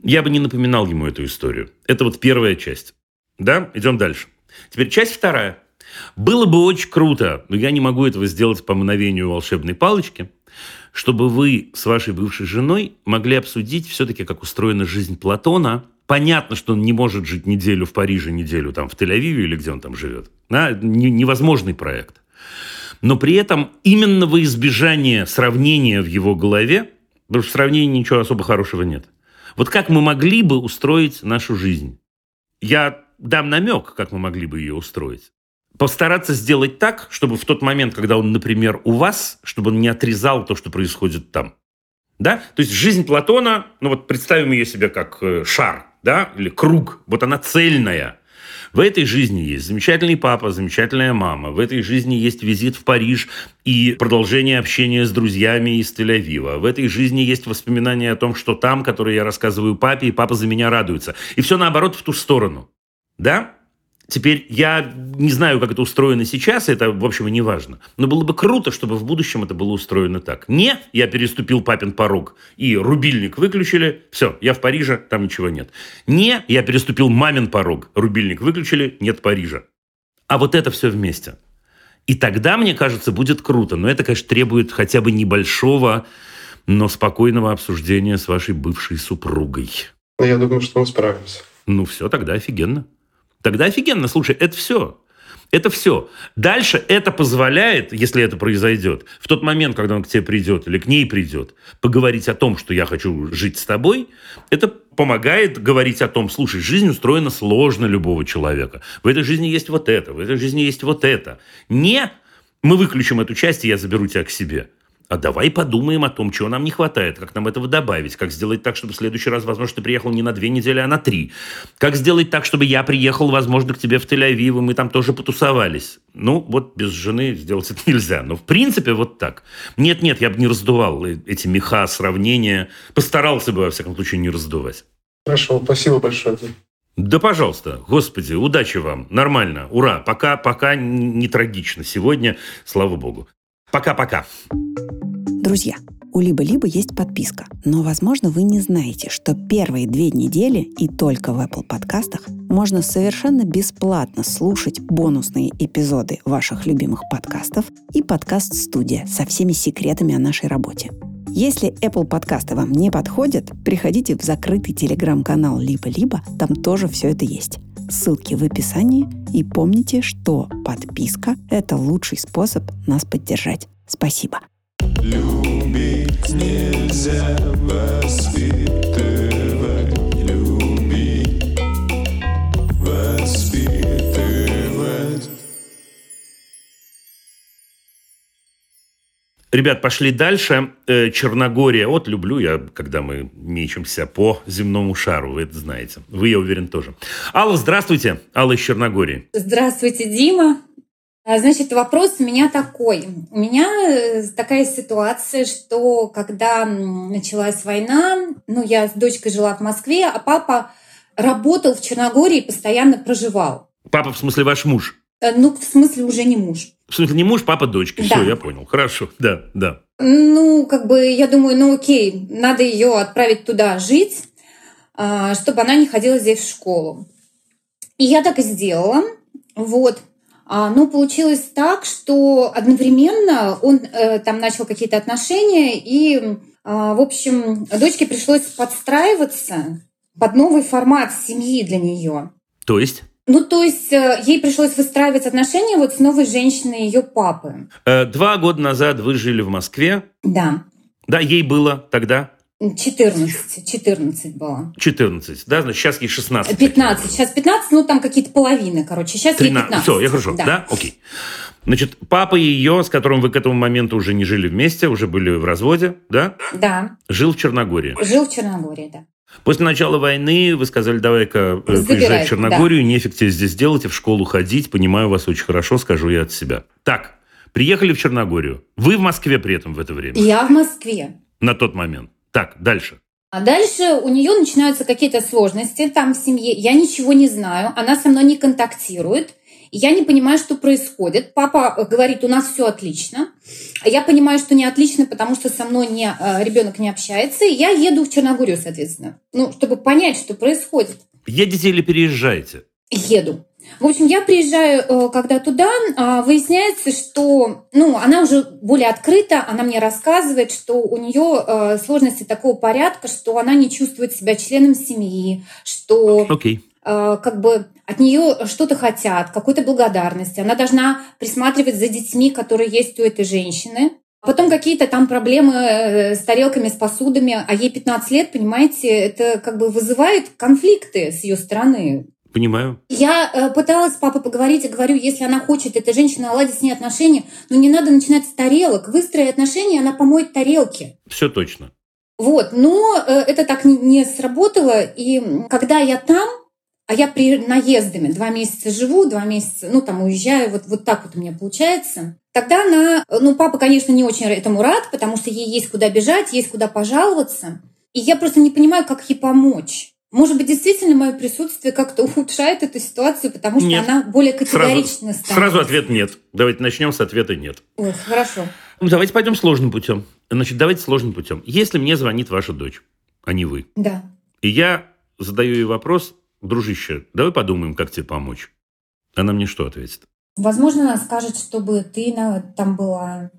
я бы не напоминал ему эту историю. Это вот первая часть. Да, идем дальше. Теперь часть вторая. Было бы очень круто, но я не могу этого сделать по мгновению волшебной палочки – чтобы вы с вашей бывшей женой могли обсудить все-таки, как устроена жизнь Платона Понятно, что он не может жить неделю в Париже, неделю там в Тель-Авиве или где он там живет. Да? Невозможный проект. Но при этом именно во избежание сравнения в его голове, потому что в сравнении ничего особо хорошего нет. Вот как мы могли бы устроить нашу жизнь? Я дам намек, как мы могли бы ее устроить. Постараться сделать так, чтобы в тот момент, когда он, например, у вас, чтобы он не отрезал то, что происходит там. Да? То есть жизнь Платона, ну вот представим ее себе как э, шар, да, или круг, вот она цельная. В этой жизни есть замечательный папа, замечательная мама. В этой жизни есть визит в Париж и продолжение общения с друзьями из Тель-Авива. В этой жизни есть воспоминания о том, что там, которые я рассказываю папе, и папа за меня радуется. И все наоборот в ту сторону. Да? Теперь я не знаю, как это устроено сейчас, это, в общем, и не важно. Но было бы круто, чтобы в будущем это было устроено так. Не, я переступил папин порог, и рубильник выключили, все, я в Париже, там ничего нет. Не, я переступил мамин порог, рубильник выключили, нет Парижа. А вот это все вместе. И тогда, мне кажется, будет круто. Но это, конечно, требует хотя бы небольшого, но спокойного обсуждения с вашей бывшей супругой. Я думаю, что мы справимся. Ну все, тогда офигенно. Тогда офигенно, слушай, это все. Это все. Дальше это позволяет, если это произойдет, в тот момент, когда он к тебе придет или к ней придет, поговорить о том, что я хочу жить с тобой, это помогает говорить о том, слушай, жизнь устроена сложно любого человека. В этой жизни есть вот это, в этой жизни есть вот это. Не мы выключим эту часть, и я заберу тебя к себе а давай подумаем о том, чего нам не хватает, как нам этого добавить, как сделать так, чтобы в следующий раз, возможно, ты приехал не на две недели, а на три. Как сделать так, чтобы я приехал, возможно, к тебе в Тель-Авив, и мы там тоже потусовались. Ну, вот без жены сделать это [LAUGHS] нельзя. Но в принципе вот так. Нет-нет, я бы не раздувал эти меха, сравнения. Постарался бы, во всяком случае, не раздувать. Хорошо, спасибо большое. Да, пожалуйста. Господи, удачи вам. Нормально. Ура. Пока, пока не трагично. Сегодня, слава богу. Пока-пока. Друзья, у Либо-Либо есть подписка, но, возможно, вы не знаете, что первые две недели и только в Apple подкастах можно совершенно бесплатно слушать бонусные эпизоды ваших любимых подкастов и подкаст-студия со всеми секретами о нашей работе. Если Apple подкасты вам не подходят, приходите в закрытый телеграм-канал Либо-Либо, там тоже все это есть. Ссылки в описании. И помните, что подписка – это лучший способ нас поддержать. Спасибо. Любить нельзя воспитывать, Ребят, пошли дальше. Э, Черногория. Вот люблю я, когда мы мечемся по земному шару. Вы это знаете. Вы, я уверен, тоже. Алла, здравствуйте. Алла из Черногории. Здравствуйте, Дима. А, значит, вопрос у меня такой. У меня э, такая ситуация, что когда началась война, ну, я с дочкой жила в Москве, а папа работал в Черногории и постоянно проживал. Папа, в смысле, ваш муж? Э, ну, в смысле, уже не муж. В смысле, не муж, папа дочки. Да. Все, я понял. Хорошо, да, да. Ну, как бы, я думаю, ну, окей, надо ее отправить туда жить, а, чтобы она не ходила здесь в школу. И я так и сделала. Вот. А, но получилось так, что одновременно он э, там начал какие-то отношения, и, а, в общем, дочке пришлось подстраиваться под новый формат семьи для нее. То есть? Ну, то есть э, ей пришлось выстраивать отношения вот с новой женщиной ее папы. Э, два года назад вы жили в Москве. Да. Да, ей было тогда? 14, 14 было. 14, да? Значит, сейчас ей 16. 15, сейчас 15, ну там какие-то половины, короче. Сейчас 13. ей 15. Все, я хорошо, да. да? Окей. Значит, папа ее, с которым вы к этому моменту уже не жили вместе, уже были в разводе, да? Да. Жил в Черногории. Жил в Черногории, да. После начала войны вы сказали, давай-ка э, приезжай в Черногорию, да. нефиг тебе здесь делать, в школу ходить, понимаю вас очень хорошо, скажу я от себя. Так, приехали в Черногорию. Вы в Москве при этом в это время? Я в Москве. На тот момент. Так, дальше. А дальше у нее начинаются какие-то сложности там в семье. Я ничего не знаю, она со мной не контактирует. Я не понимаю, что происходит. Папа говорит, у нас все отлично. Я понимаю, что не отлично, потому что со мной не, э, ребенок не общается. И я еду в Черногорию, соответственно. Ну, чтобы понять, что происходит. Едете или переезжаете? Еду. В общем, я приезжаю, э, когда туда, а, выясняется, что, ну, она уже более открыта, она мне рассказывает, что у нее э, сложности такого порядка, что она не чувствует себя членом семьи, что Окей. Э, как бы от нее что-то хотят, какой-то благодарности. Она должна присматривать за детьми, которые есть у этой женщины. Потом какие-то там проблемы э, с тарелками, с посудами, а ей 15 лет, понимаете, это как бы вызывает конфликты с ее стороны. Понимаю. Я э, пыталась с папой поговорить и говорю, если она хочет, эта женщина наладить с ней отношения, но не надо начинать с тарелок. Выстрои отношения, она помоет тарелки. Все точно. Вот, но это так не, сработало. И когда я там, а я при наездами два месяца живу, два месяца, ну там уезжаю, вот, вот так вот у меня получается. Тогда она, ну папа, конечно, не очень этому рад, потому что ей есть куда бежать, есть куда пожаловаться. И я просто не понимаю, как ей помочь. Может быть, действительно мое присутствие как-то ухудшает эту ситуацию, потому что Нет. она более Сразу, категорично становится. сразу ответ нет. Давайте начнем с ответа нет. Ой, хорошо. Ну, давайте пойдем сложным путем. Значит, давайте сложным путем. Если мне звонит ваша дочь, а не вы, Да. и я задаю ей вопрос, дружище, давай подумаем, как тебе помочь. Она мне что ответит? Возможно, она скажет, чтобы ты на, там была.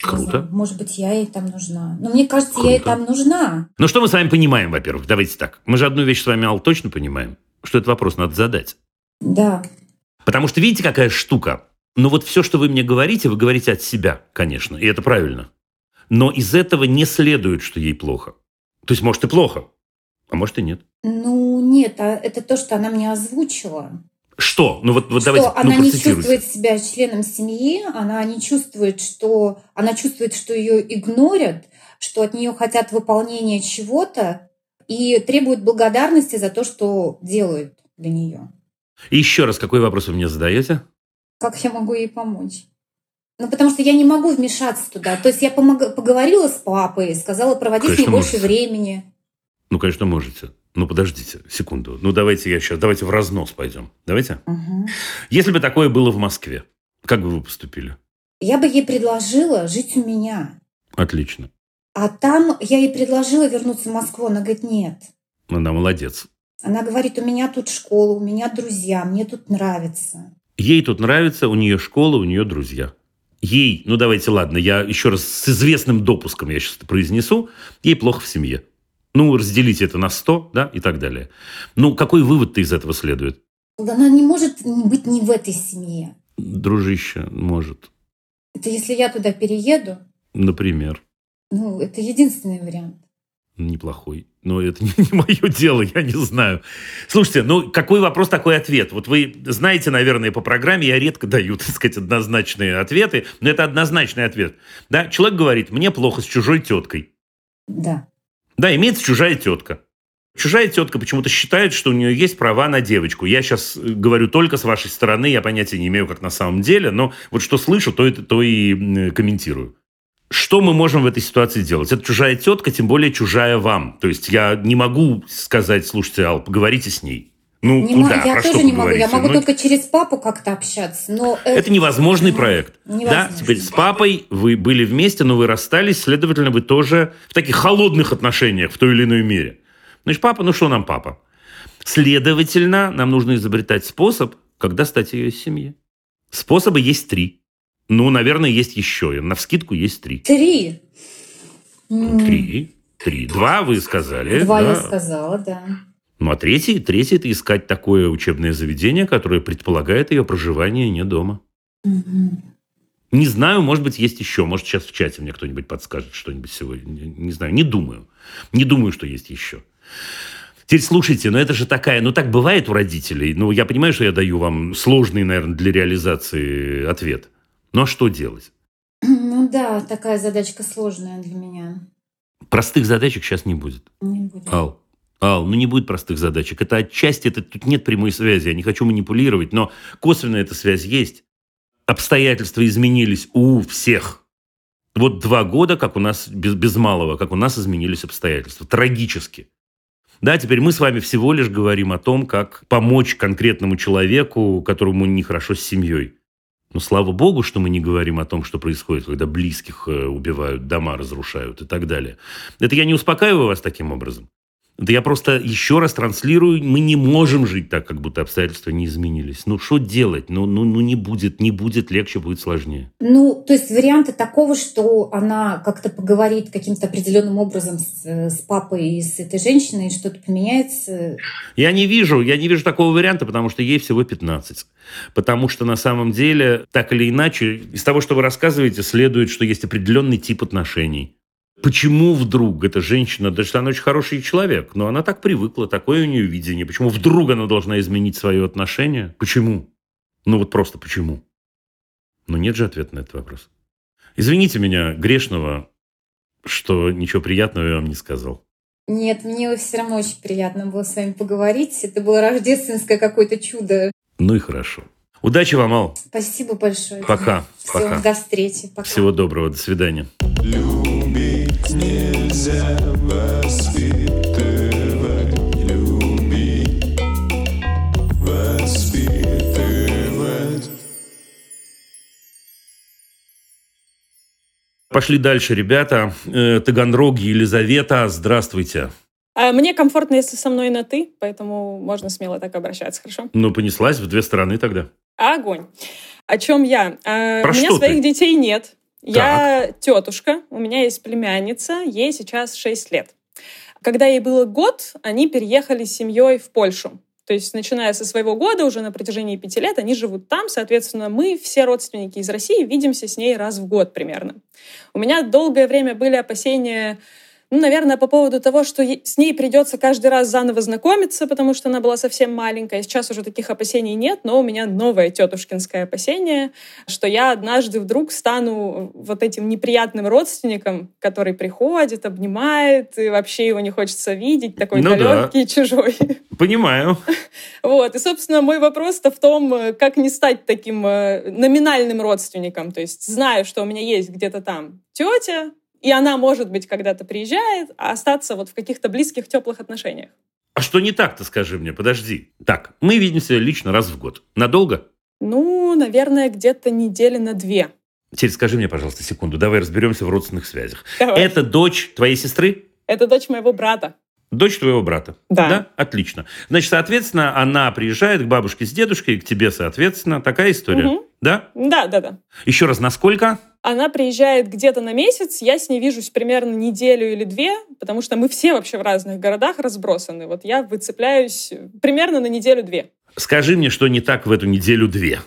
Круто. знаю, может быть, я ей там нужна. Но мне кажется, я ей Круто. там нужна. Ну, что мы с вами понимаем, во-первых? Давайте так. Мы же одну вещь с вами, Ал, точно понимаем, что этот вопрос надо задать. Да. Потому что видите, какая штука? Ну вот все, что вы мне говорите, вы говорите от себя, конечно, и это правильно. Но из этого не следует, что ей плохо. То есть, может, и плохо, а может, и нет. Ну, нет, а это то, что она мне озвучила. Что? Ну вот, вот что давайте, она ну, не чувствует себя членом семьи, она не чувствует, что она чувствует, что ее игнорят, что от нее хотят выполнения чего-то и требуют благодарности за то, что делают для нее. И еще раз, какой вопрос вы мне задаете? Как я могу ей помочь? Ну, потому что я не могу вмешаться туда. То есть я помог- поговорила с папой, сказала проводить с ней Конечно, больше можете. времени. Ну, конечно, можете. Ну, подождите секунду. Ну, давайте я сейчас, давайте в разнос пойдем. Давайте. Мгм. Если бы такое было в Москве, как бы вы поступили? Я бы ей предложила жить у меня. Отлично. А там я ей предложила вернуться в Москву. Она говорит, нет. Она молодец. Она говорит, у меня тут школа, у меня друзья, мне тут нравится. Ей тут нравится, у нее школа, у нее друзья. Ей, ну давайте, ладно, я еще раз с известным допуском я сейчас это произнесу, ей плохо в семье. Ну, разделите это на 100, да, и так далее. Ну, какой вывод-то из этого следует? Она не может быть не в этой семье. Дружище, может, Это если я туда перееду, например, ну, это единственный вариант. неплохой. Но это [LAUGHS] не, не мое дело, я не знаю. Слушайте, ну какой вопрос, такой ответ? Вот вы знаете, наверное, по программе я редко даю, [LAUGHS] так сказать, однозначные ответы, но это однозначный ответ. Да, человек говорит, мне плохо с чужой теткой. Да. Да, имеется чужая тетка. Чужая тетка почему-то считает, что у нее есть права на девочку. Я сейчас говорю только с вашей стороны, я понятия не имею, как на самом деле, но вот что слышу, то, это, то и м, комментирую. Что мы можем в этой ситуации делать? Это чужая тетка, тем более чужая вам. То есть я не могу сказать, слушайте, Ал, поговорите с ней. Ну, Не куда? я Про тоже не могу. Я могу Ну, только через папу как-то общаться. Но это невозможный проект. Да, Невозможно. теперь с папой вы были вместе, но вы расстались, следовательно, вы тоже в таких холодных отношениях в той или иной мере. Значит, папа, ну что нам папа? Следовательно, нам нужно изобретать способ, как достать ее из семьи. Способы есть три. Ну, наверное, есть еще. На вскидку есть три. Три. Три. Три. Два вы сказали. Два да. я сказала, да. Ну, а третий, третий – это искать такое учебное заведение, которое предполагает ее проживание не дома. Не знаю, может быть, есть еще. Может, сейчас в чате мне кто-нибудь подскажет что-нибудь сегодня. Не, знаю, не думаю. Не думаю, что есть еще. Теперь слушайте, ну это же такая, ну так бывает у родителей. Ну, я понимаю, что я даю вам сложный, наверное, для реализации ответ. Ну, а что делать? Ну да, такая задачка сложная для меня. Простых задачек сейчас не будет. Не будет. Ал, Ал, ну не будет простых задачек. Это отчасти, это, тут нет прямой связи. Я не хочу манипулировать, но косвенно эта связь есть. Обстоятельства изменились у всех. Вот два года, как у нас, без, без малого, как у нас изменились обстоятельства. Трагически. Да, теперь мы с вами всего лишь говорим о том, как помочь конкретному человеку, которому нехорошо с семьей. Но слава богу, что мы не говорим о том, что происходит, когда близких э, убивают, дома разрушают и так далее. Это я не успокаиваю вас таким образом. Да я просто еще раз транслирую, мы не можем жить так, как будто обстоятельства не изменились. Ну, что делать? Ну, ну, ну не будет, не будет легче, будет сложнее. Ну, то есть варианты такого, что она как-то поговорит каким-то определенным образом с, с папой и с этой женщиной, что-то поменяется? Я не вижу, я не вижу такого варианта, потому что ей всего 15. Потому что на самом деле, так или иначе, из того, что вы рассказываете, следует, что есть определенный тип отношений Почему вдруг эта женщина, даже она очень хороший человек, но она так привыкла, такое у нее видение. Почему вдруг она должна изменить свое отношение? Почему? Ну вот просто почему? Но нет же ответа на этот вопрос. Извините меня, грешного, что ничего приятного я вам не сказал. Нет, мне все равно очень приятно было с вами поговорить. Это было рождественское какое-то чудо. Ну и хорошо. Удачи вам, Ал. Спасибо большое. Пока. Все, пока. до встречи. Пока. Всего доброго. До свидания нельзя воспитывать, любить, воспитывать. Пошли дальше, ребята. Э, Таганрог, Елизавета, здравствуйте. А мне комфортно, если со мной на «ты», поэтому можно смело так обращаться, хорошо? Ну, понеслась в две стороны тогда. Огонь. О чем я? А, Про у меня своих ты? детей нет. Я тетушка, у меня есть племянница, ей сейчас 6 лет. Когда ей было год, они переехали с семьей в Польшу. То есть, начиная со своего года, уже на протяжении пяти лет, они живут там. Соответственно, мы, все родственники из России, видимся с ней раз в год примерно. У меня долгое время были опасения ну, наверное, по поводу того, что с ней придется каждый раз заново знакомиться, потому что она была совсем маленькая. Сейчас уже таких опасений нет, но у меня новое тетушкинское опасение, что я однажды вдруг стану вот этим неприятным родственником, который приходит, обнимает, и вообще его не хочется видеть, такой ну далекий, да. чужой. [LAUGHS] Понимаю. Вот. И, собственно, мой вопрос-то в том, как не стать таким э, номинальным родственником. То есть, знаю, что у меня есть где-то там тетя, и она, может быть, когда-то приезжает, а остаться вот в каких-то близких, теплых отношениях. А что не так-то, скажи мне? Подожди. Так, мы видимся лично раз в год. Надолго? Ну, наверное, где-то недели на две. Теперь скажи мне, пожалуйста, секунду. Давай разберемся в родственных связях. Давай. Это дочь твоей сестры? Это дочь моего брата. Дочь твоего брата. Да. да. Отлично. Значит, соответственно, она приезжает к бабушке с дедушкой, к тебе, соответственно. Такая история. Угу. Да? Да, да, да. Еще раз, насколько? Она приезжает где-то на месяц, я с ней вижусь примерно неделю или две, потому что мы все вообще в разных городах разбросаны. Вот я выцепляюсь примерно на неделю-две. Скажи мне, что не так в эту неделю-две.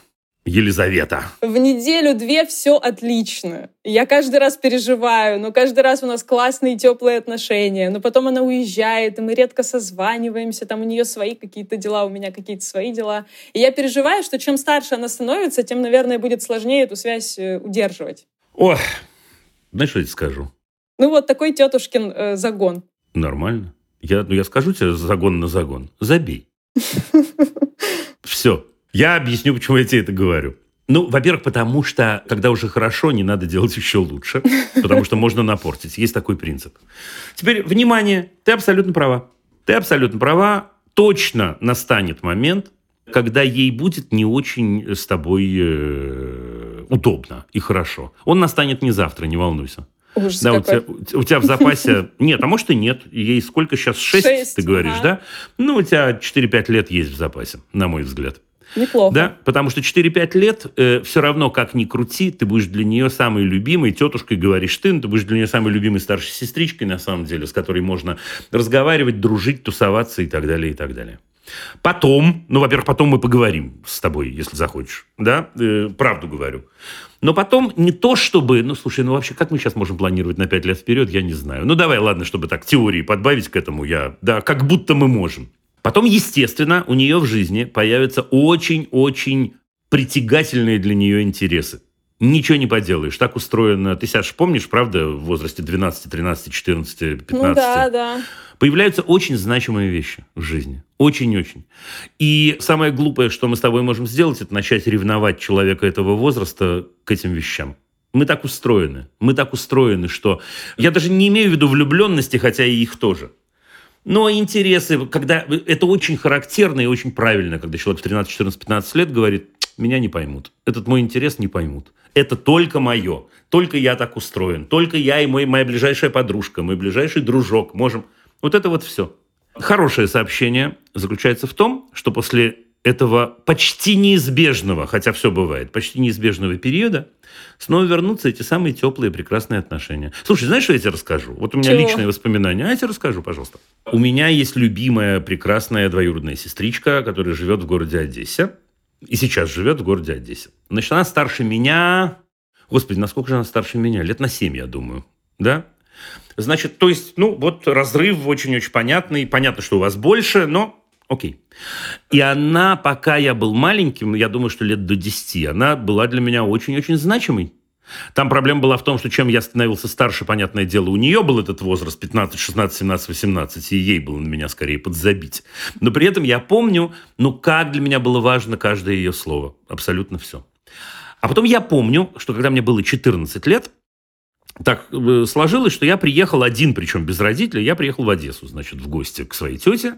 Елизавета. В неделю-две все отлично. Я каждый раз переживаю, но каждый раз у нас классные теплые отношения. Но потом она уезжает, и мы редко созваниваемся. Там у нее свои какие-то дела, у меня какие-то свои дела. И я переживаю, что чем старше она становится, тем, наверное, будет сложнее эту связь э, удерживать. Ой, знаешь, что я тебе скажу? Ну вот такой тетушкин э, загон. Нормально. Я, ну, я скажу тебе загон на загон. Забей. [LAUGHS] Все. Я объясню, почему я тебе это говорю. Ну, во-первых, потому что, когда уже хорошо, не надо делать еще лучше, потому что можно напортить. Есть такой принцип. Теперь, внимание, ты абсолютно права. Ты абсолютно права. Точно настанет момент, когда ей будет не очень с тобой э, удобно и хорошо. Он настанет не завтра, не волнуйся. Ужас да, у тебя, у тебя в запасе... [LAUGHS] Нет, а может и нет. Ей сколько сейчас? Шесть, ты говоришь, да? Ну, у тебя 4-5 лет есть в запасе, на мой взгляд. Неплохо. Да, потому что 4-5 лет э, все равно, как ни крути, ты будешь для нее самой любимой тетушкой, говоришь ты, но ты будешь для нее самой любимой старшей сестричкой, на самом деле, с которой можно разговаривать, дружить, тусоваться и так далее, и так далее. Потом, ну, во-первых, потом мы поговорим с тобой, если захочешь, да, э, правду говорю. Но потом не то, чтобы, ну, слушай, ну, вообще, как мы сейчас можем планировать на 5 лет вперед, я не знаю. Ну, давай, ладно, чтобы так теории подбавить к этому, я, да, как будто мы можем. Потом, естественно, у нее в жизни появятся очень-очень притягательные для нее интересы. Ничего не поделаешь. Так устроено. Ты, Саша, помнишь, правда, в возрасте 12, 13, 14, 15? Ну да, да. Появляются очень значимые вещи в жизни. Очень-очень. И самое глупое, что мы с тобой можем сделать, это начать ревновать человека этого возраста к этим вещам. Мы так устроены. Мы так устроены, что... Я даже не имею в виду влюбленности, хотя и их тоже. Но интересы, когда это очень характерно и очень правильно, когда человек в 13, 14, 15 лет говорит, меня не поймут. Этот мой интерес не поймут. Это только мое. Только я так устроен. Только я и мой, моя ближайшая подружка, мой ближайший дружок можем... Вот это вот все. Хорошее сообщение заключается в том, что после этого почти неизбежного, хотя все бывает, почти неизбежного периода, снова вернутся эти самые теплые, прекрасные отношения. Слушай, знаешь, что я тебе расскажу? Вот у меня Чего? личные воспоминания. А я тебе расскажу, пожалуйста. У меня есть любимая, прекрасная двоюродная сестричка, которая живет в городе Одессе. И сейчас живет в городе Одессе. Значит, она старше меня... Господи, насколько же она старше меня? Лет на 7, я думаю. Да? Значит, то есть, ну, вот разрыв очень-очень понятный. Понятно, что у вас больше, но Окей. И она, пока я был маленьким, я думаю, что лет до 10, она была для меня очень-очень значимой. Там проблема была в том, что чем я становился старше, понятное дело, у нее был этот возраст 15, 16, 17, 18, и ей было на меня скорее подзабить. Но при этом я помню, ну как для меня было важно каждое ее слово. Абсолютно все. А потом я помню, что когда мне было 14 лет, так э, сложилось, что я приехал один, причем без родителей, я приехал в Одессу, значит, в гости к своей тете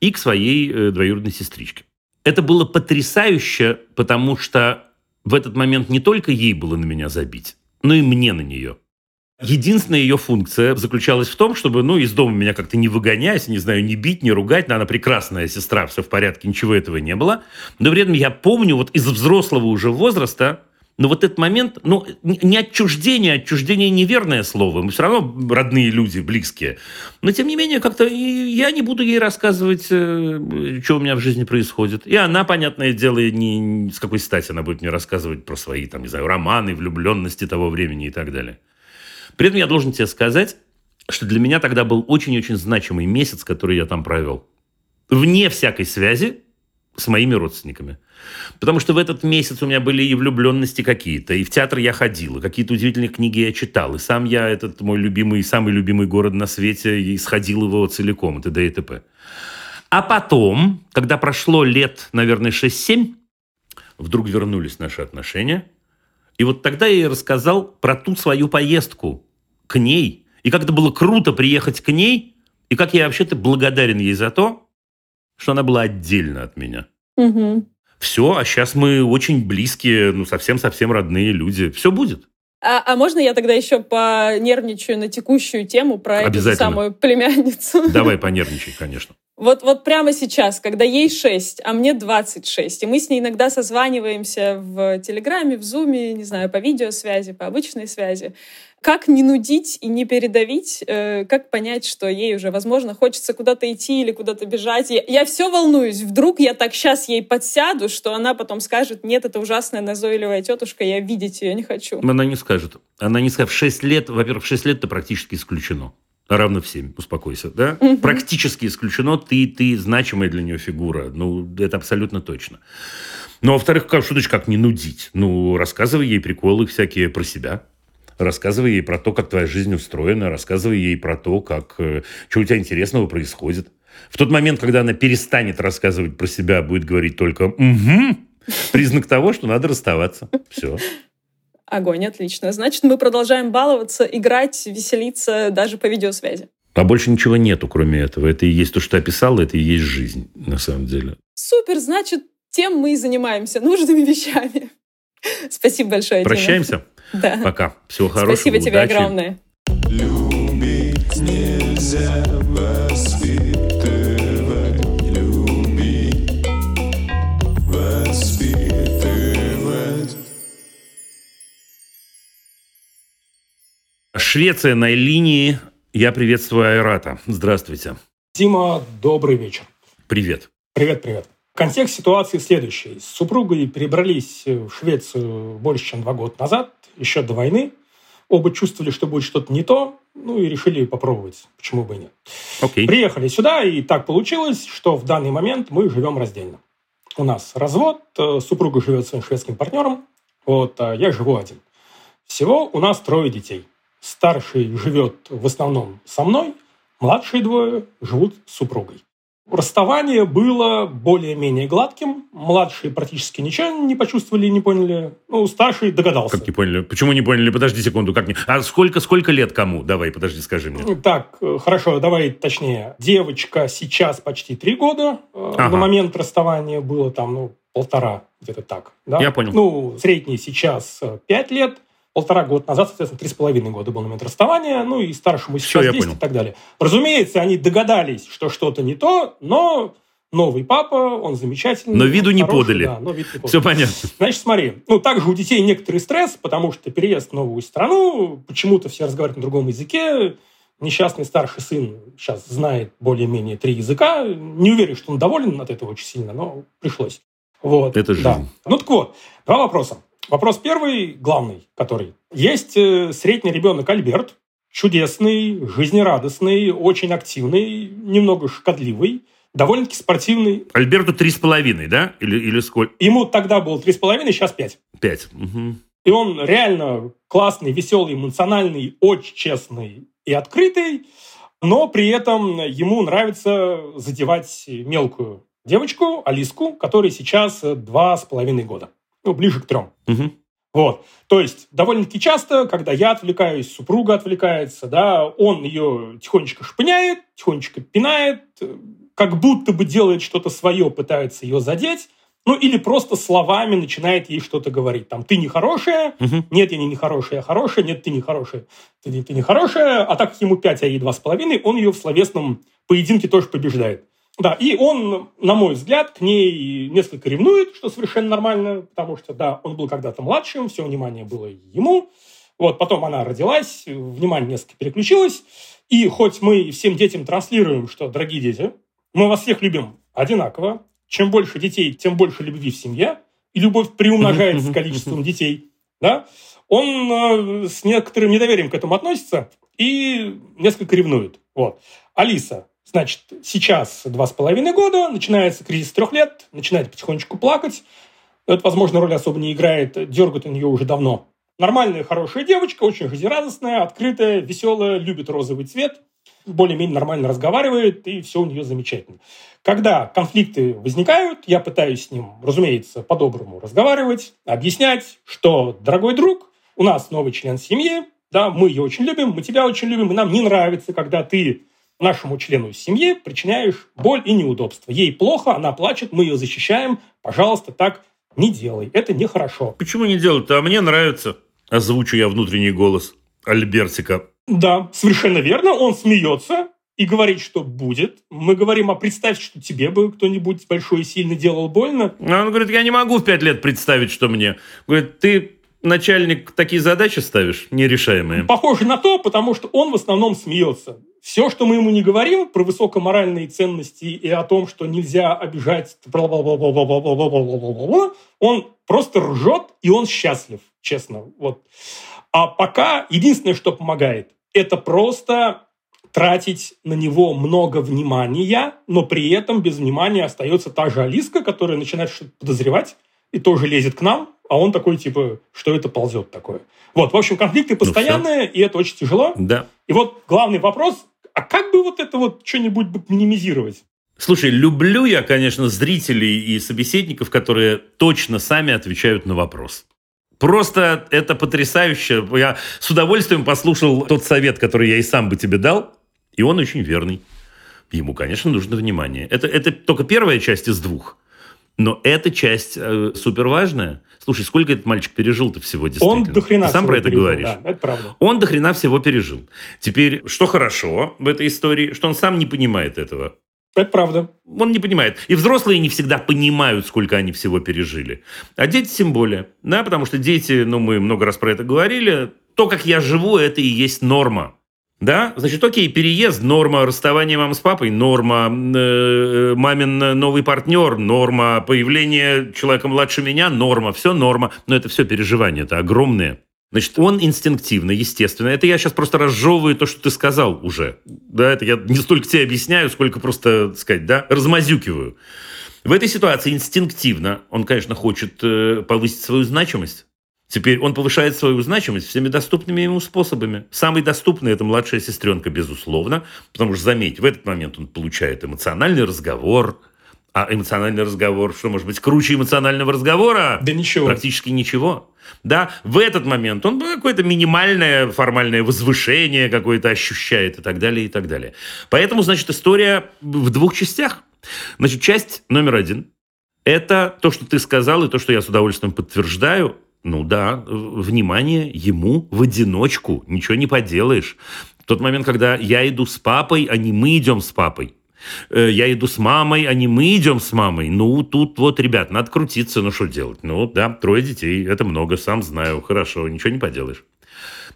и к своей э, двоюродной сестричке. Это было потрясающе, потому что в этот момент не только ей было на меня забить, но и мне на нее. Единственная ее функция заключалась в том, чтобы, ну, из дома меня как-то не выгонять, не знаю, не бить, не ругать. Она прекрасная сестра, все в порядке, ничего этого не было. Но при этом я помню вот из взрослого уже возраста, но вот этот момент, ну, не отчуждение, отчуждение неверное слово, мы все равно родные люди, близкие. Но, тем не менее, как-то я не буду ей рассказывать, э, что у меня в жизни происходит. И она, понятное дело, не, с какой стати она будет мне рассказывать про свои, там, не знаю, романы, влюбленности того времени и так далее. При этом я должен тебе сказать, что для меня тогда был очень-очень значимый месяц, который я там провел. Вне всякой связи с моими родственниками. Потому что в этот месяц у меня были и влюбленности какие-то, и в театр я ходил, и какие-то удивительные книги я читал, и сам я, этот мой любимый, самый любимый город на свете, и сходил его целиком, и т.д. и т.п. А потом, когда прошло лет, наверное, 6-7, вдруг вернулись наши отношения, и вот тогда я ей рассказал про ту свою поездку к ней, и как это было круто приехать к ней, и как я вообще-то благодарен ей за то, что она была отдельно от меня. Угу. Все, а сейчас мы очень близкие, ну, совсем-совсем родные люди. Все будет. А, а можно я тогда еще понервничаю на текущую тему про эту самую племянницу? Давай понервничай, конечно. Вот, вот прямо сейчас, когда ей 6, а мне 26, и мы с ней иногда созваниваемся в Телеграме, в Зуме, не знаю, по видеосвязи, по обычной связи, как не нудить и не передавить, э, как понять, что ей уже, возможно, хочется куда-то идти или куда-то бежать. Я, я все волнуюсь. Вдруг я так сейчас ей подсяду, что она потом скажет, нет, это ужасная назойливая тетушка, я видеть ее не хочу. Она не скажет. Она не скажет. В 6 лет, во-первых, в 6 лет это практически исключено. Равно в 7, успокойся, да? Угу. Практически исключено, ты, ты значимая для нее фигура. Ну, это абсолютно точно. Ну, а во-вторых, как, что значит, как не нудить? Ну, рассказывай ей приколы всякие про себя рассказывай ей про то, как твоя жизнь устроена, рассказывай ей про то, как, э, что у тебя интересного происходит. В тот момент, когда она перестанет рассказывать про себя, будет говорить только «угу», признак того, что надо расставаться. Все. Огонь, отлично. Значит, мы продолжаем баловаться, играть, веселиться даже по видеосвязи. А больше ничего нету, кроме этого. Это и есть то, что ты описал, это и есть жизнь, на самом деле. Супер, значит, тем мы и занимаемся, нужными вещами. Спасибо большое. Прощаемся. Дима. Да. Пока. Всего хорошего. Спасибо удачи. тебе огромное. Любить нельзя воспитывать, любить, воспитывать. Швеция на линии. Я приветствую Айрата. Здравствуйте. Тима, добрый вечер. Привет. Привет, привет. Контекст ситуации следующий. С супругой перебрались в Швецию больше, чем два года назад еще до войны. Оба чувствовали, что будет что-то не то, ну и решили попробовать, почему бы и нет. Okay. Приехали сюда, и так получилось, что в данный момент мы живем раздельно. У нас развод, э, супруга живет своим шведским партнером, вот, а я живу один. Всего у нас трое детей. Старший живет в основном со мной, младшие двое живут с супругой. Расставание было более-менее гладким. Младшие практически ничего не почувствовали, не поняли. Ну, старший догадался. Как не поняли? Почему не поняли? Подожди секунду, как не... А сколько, сколько лет кому? Давай, подожди, скажи мне. Так, э, хорошо, давай точнее. Девочка сейчас почти три года. Э, ага. На момент расставания было там, ну, полтора, где-то так. Да? Я понял. Ну, средний сейчас э, пять лет, полтора года назад, соответственно, три с половиной года был момент расставания, ну и старшему сейчас Все, 10 и так далее. Разумеется, они догадались, что что-то не то, но новый папа, он замечательный. Но виду не хороший, подали. Да, но вид не подали. Все понятно. Значит, смотри, ну также у детей некоторый стресс, потому что переезд в новую страну, почему-то все разговаривают на другом языке, несчастный старший сын сейчас знает более-менее три языка. Не уверен, что он доволен от этого очень сильно, но пришлось. Вот. Это жизнь. Да. Ну так вот, два вопроса. Вопрос первый, главный, который. Есть э, средний ребенок Альберт, чудесный, жизнерадостный, очень активный, немного шкодливый, довольно-таки спортивный. Альберту три с половиной, да? Или, или сколько? Ему тогда было три с половиной, сейчас пять. Пять. Угу. И он реально классный, веселый, эмоциональный, очень честный и открытый, но при этом ему нравится задевать мелкую девочку, Алиску, которой сейчас два с половиной года. Ну, ближе к трем. Угу. Вот. То есть довольно-таки часто, когда я отвлекаюсь, супруга отвлекается, да, он ее тихонечко шпыняет, тихонечко пинает, как будто бы делает что-то свое, пытается ее задеть, ну или просто словами начинает ей что-то говорить. Там, ты нехорошая, угу. нет, я не нехорошая, я хорошая, нет, ты нехорошая, ты, ты нехорошая, а так как ему 5, а ей 2,5, он ее в словесном поединке тоже побеждает. Да, и он, на мой взгляд, к ней несколько ревнует, что совершенно нормально, потому что, да, он был когда-то младшим, все внимание было ему. Вот, потом она родилась, внимание несколько переключилось. И хоть мы всем детям транслируем, что, дорогие дети, мы вас всех любим одинаково, чем больше детей, тем больше любви в семье, и любовь приумножается с количеством детей, да, он э, с некоторым недоверием к этому относится и несколько ревнует. Вот. Алиса, значит, сейчас два с половиной года, начинается кризис трех лет, начинает потихонечку плакать. Это, возможно, роль особо не играет, дергает он ее уже давно. Нормальная, хорошая девочка, очень жизнерадостная, открытая, веселая, любит розовый цвет, более-менее нормально разговаривает, и все у нее замечательно. Когда конфликты возникают, я пытаюсь с ним, разумеется, по-доброму разговаривать, объяснять, что, дорогой друг, у нас новый член семьи, да, мы ее очень любим, мы тебя очень любим, и нам не нравится, когда ты нашему члену семьи причиняешь боль и неудобства. Ей плохо, она плачет, мы ее защищаем, пожалуйста, так не делай, это нехорошо. Почему не делать-то? А мне нравится. Озвучу я внутренний голос Альбертика. Да, совершенно верно. Он смеется, и говорить, что будет. Мы говорим, а представь, что тебе бы кто-нибудь большой и сильно делал больно. А он говорит, я не могу в пять лет представить, что мне. Говорит, ты начальник такие задачи ставишь нерешаемые? Похоже на то, потому что он в основном смеется. Все, что мы ему не говорим про высокоморальные ценности и о том, что нельзя обижать, он просто ржет, и он счастлив, честно. Вот. А пока единственное, что помогает, это просто тратить на него много внимания, но при этом без внимания остается та же Алиска, которая начинает что-то подозревать и тоже лезет к нам, а он такой, типа, что это ползет такое. Вот, в общем, конфликты ну, постоянные, ну, и это очень тяжело. Да. И вот главный вопрос, а как бы вот это вот что-нибудь минимизировать? Слушай, люблю я, конечно, зрителей и собеседников, которые точно сами отвечают на вопрос. Просто это потрясающе. Я с удовольствием послушал тот совет, который я и сам бы тебе дал. И он очень верный. Ему, конечно, нужно внимание. Это, это только первая часть из двух. Но эта часть э, супер важная. Слушай, сколько этот мальчик пережил-то всего действительно? Он до хрена Ты сам про это пережил, говоришь. Да, это правда. Он до хрена всего пережил. Теперь, что хорошо в этой истории, что он сам не понимает этого. Это правда. Он не понимает. И взрослые не всегда понимают, сколько они всего пережили. А дети тем более. Да, потому что дети, ну, мы много раз про это говорили, то, как я живу, это и есть норма. Да, значит, окей, переезд, норма расставания мамы с папой, норма э, мамин новый партнер, норма появления человека младше меня, норма, все норма. Но это все переживания, это огромные. Значит, он инстинктивно, естественно. Это я сейчас просто разжевываю то, что ты сказал уже. Да, это я не столько тебе объясняю, сколько просто, так сказать, да, размазюкиваю. В этой ситуации инстинктивно он, конечно, хочет э, повысить свою значимость. Теперь он повышает свою значимость всеми доступными ему способами. Самый доступный – это младшая сестренка, безусловно, потому что, заметь, в этот момент он получает эмоциональный разговор, а эмоциональный разговор, что может быть круче эмоционального разговора? Да ничего. Практически ничего. Да, в этот момент он какое-то минимальное формальное возвышение какое-то ощущает и так далее, и так далее. Поэтому, значит, история в двух частях. Значит, часть номер один – это то, что ты сказал, и то, что я с удовольствием подтверждаю – Ну да, внимание ему в одиночку, ничего не поделаешь. В тот момент, когда я иду с папой, а не мы идем с папой. Э, я иду с мамой, а не мы идем с мамой. Ну, тут вот, ребят, надо крутиться, ну что делать? Ну да, трое детей, это много, сам знаю, хорошо, ничего не поделаешь.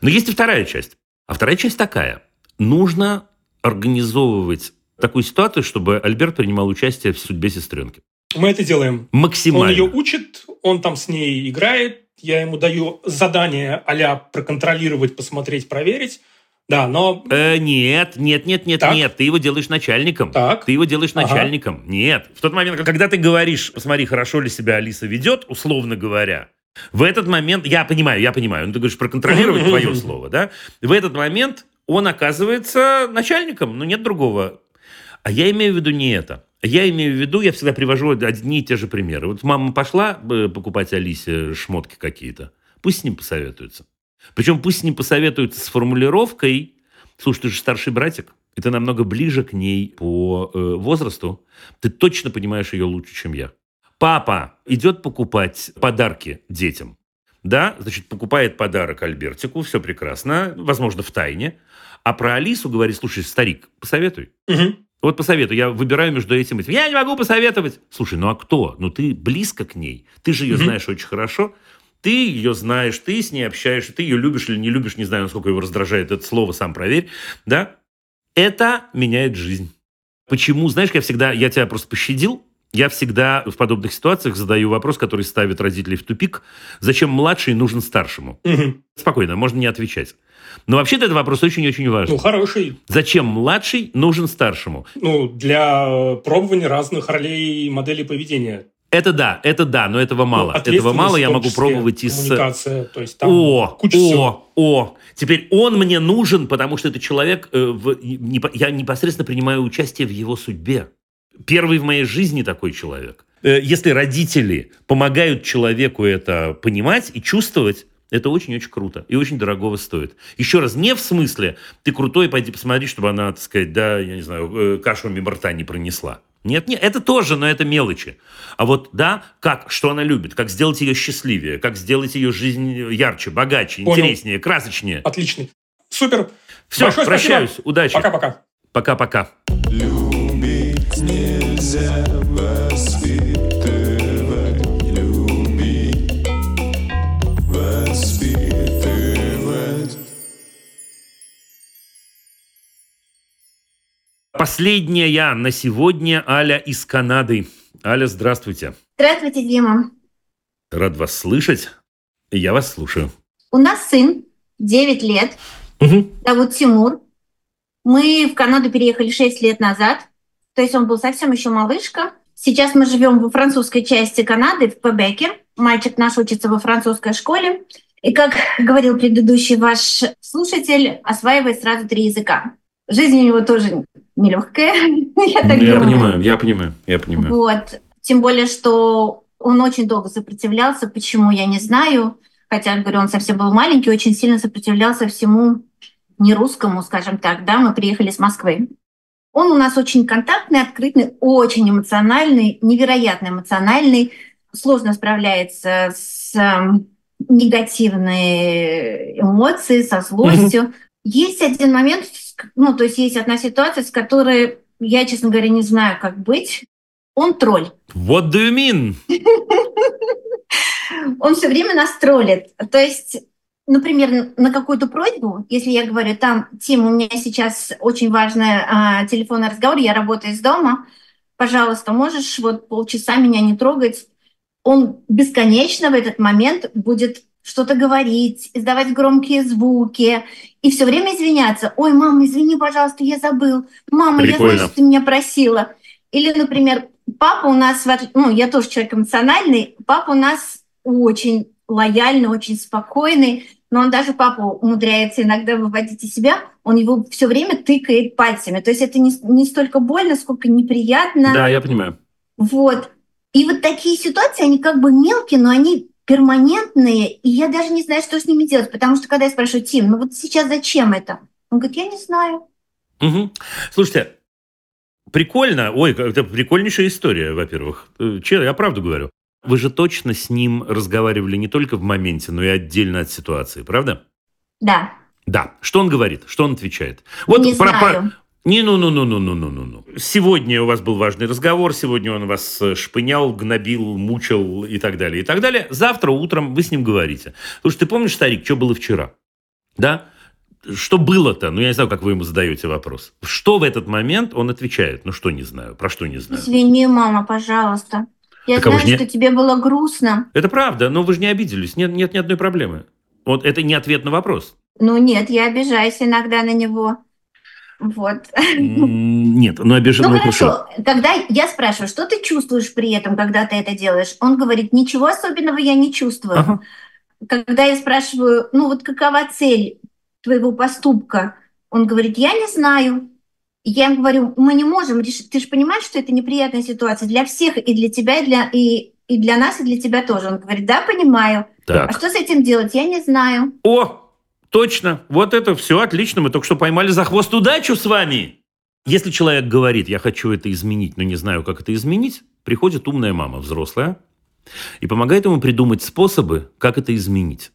Но есть и вторая часть. А вторая часть такая. Нужно организовывать такую ситуацию, чтобы Альберт принимал участие в судьбе сестренки. Мы это делаем. Максимально. Он ее учит, он там с ней играет, я ему даю задание а проконтролировать, посмотреть, проверить. Да, но... Э, нет, нет, нет, нет, так? нет. Ты его делаешь начальником. Так. Ты его делаешь ага. начальником. Нет. В тот момент, когда ты говоришь, посмотри, хорошо ли себя Алиса ведет, условно говоря, в этот момент, я понимаю, я понимаю, ну ты говоришь проконтролировать твое слово, да? В этот момент он оказывается начальником, но нет другого. А я имею в виду не это. Я имею в виду, я всегда привожу одни и те же примеры. Вот мама пошла э, покупать Алисе шмотки какие-то, пусть с ним посоветуется. Причем пусть с ним посоветуются с формулировкой, слушай, ты же старший братик, и ты намного ближе к ней по э, возрасту, ты точно понимаешь ее лучше, чем я. Папа идет покупать подарки детям. Да, значит, покупает подарок Альбертику, все прекрасно, возможно, в тайне. А про Алису говорит, слушай, старик, посоветуй. Угу. Вот посоветуй, я выбираю между этим и этим. Я не могу посоветовать. Слушай, ну а кто? Ну ты близко к ней, ты же ее знаешь очень хорошо. Ты ее знаешь, ты с ней общаешься, ты ее любишь или не любишь, не знаю, насколько его раздражает это слово, сам проверь, да? Это меняет жизнь. Почему? Знаешь, я всегда, я тебя просто пощадил, я всегда в подобных ситуациях задаю вопрос, который ставит родителей в тупик. Зачем младший нужен старшему? Угу. Спокойно, можно не отвечать. Но вообще-то этот вопрос очень-очень важен. Ну, хороший. Зачем младший нужен старшему? Ну, для пробования разных ролей и моделей поведения. Это да, это да, но этого мало. Ну, этого мало, я могу пробовать и с... то есть там о, куча о, всего. о. Теперь он мне нужен, потому что это человек, э, в, не, я непосредственно принимаю участие в его судьбе. Первый в моей жизни такой человек. Э, если родители помогают человеку это понимать и чувствовать, это очень-очень круто и очень дорогого стоит. Еще раз, не в смысле, ты крутой, пойди посмотри, чтобы она, так сказать, да, я не знаю, э, кашу мимо рта не пронесла. Нет, нет, это тоже, но это мелочи. А вот, да, как, что она любит, как сделать ее счастливее, как сделать ее жизнь ярче, богаче, Понял. интереснее, красочнее. Отлично. Супер. Все, Большое прощаюсь. Спасибо. Удачи. Пока-пока. Пока-пока. Любить нельзя Последняя на сегодня Аля из Канады. Аля, здравствуйте. Здравствуйте, Дима. Рад вас слышать. Я вас слушаю. У нас сын, 9 лет, угу. зовут Тимур. Мы в Канаду переехали 6 лет назад. То есть он был совсем еще малышка. Сейчас мы живем во французской части Канады, в Квебеке. Мальчик наш учится во французской школе. И как [LAUGHS] говорил предыдущий ваш слушатель, осваивает сразу три языка. Жизнь у него тоже нелегкая. [LAUGHS] я так я понимаю, я понимаю, я понимаю. Вот. Тем более, что он очень долго сопротивлялся. Почему, я не знаю. Хотя, говорю, он совсем был маленький, очень сильно сопротивлялся всему не русскому, скажем так. Да, мы приехали с Москвы. Он у нас очень контактный, открытый, очень эмоциональный, невероятно эмоциональный, сложно справляется с эм, негативной эмоцией, со злостью. Есть один момент, ну, то есть есть одна ситуация, с которой я, честно говоря, не знаю, как быть. Он тролль. What do you mean? [LAUGHS] Он все время нас троллит. То есть, например, на какую-то просьбу, если я говорю, там, Тим, у меня сейчас очень важный а, телефонный разговор, я работаю из дома, пожалуйста, можешь вот полчаса меня не трогать? Он бесконечно в этот момент будет что-то говорить, издавать громкие звуки и все время извиняться. Ой, мама, извини, пожалуйста, я забыл. Мама, Прикольно. я знаю, что ты меня просила. Или, например, папа у нас, ну, я тоже человек эмоциональный, папа у нас очень лояльный, очень спокойный, но он даже папу умудряется иногда выводить из себя, он его все время тыкает пальцами. То есть это не, не столько больно, сколько неприятно. Да, я понимаю. Вот. И вот такие ситуации, они как бы мелкие, но они перманентные, и я даже не знаю, что с ними делать, потому что когда я спрашиваю, Тим, ну вот сейчас зачем это? Он говорит, я не знаю. Угу. Слушайте, прикольно, ой, это прикольнейшая история, во-первых. Че, я правду говорю. Вы же точно с ним разговаривали не только в моменте, но и отдельно от ситуации, правда? Да. Да. Что он говорит? Что он отвечает? Вот Не про, знаю. про- Не, ну, ну, ну, ну, ну, ну, ну, ну. Сегодня у вас был важный разговор, сегодня он вас э, шпынял, гнобил, мучил и так далее, и так далее. Завтра утром вы с ним говорите. Что ты помнишь, старик, что было вчера? Да? Что было-то? Ну, я не знаю, как вы ему задаете вопрос. Что в этот момент он отвечает? Ну, что не знаю, про что не знаю. Извини, мама, пожалуйста. Я Так а знаю, ж не- что тебе было грустно. Это правда, но вы же не обиделись. Нет, нет ни одной проблемы. Вот это не ответ на вопрос. Ну нет, я обижаюсь иногда на него. Вот. [LAUGHS] Нет, ну обижен, Ну ну, хорошо. хорошо, когда я спрашиваю, что ты чувствуешь при этом, когда ты это делаешь, он говорит, ничего особенного я не чувствую. Ага. Когда я спрашиваю, ну вот какова цель твоего поступка, он говорит, я не знаю. Я ему говорю, мы не можем решить. Ты же понимаешь, что это неприятная ситуация для всех, и для тебя, и для, и, и для нас, и для тебя тоже. Он говорит, да, понимаю. А Так. что с этим делать, я не знаю. О, точно. Вот это все отлично. Мы только что поймали за хвост удачу с вами. Если человек говорит, я хочу это изменить, но не знаю, как это изменить, приходит умная мама, взрослая, и помогает ему придумать способы, как это изменить.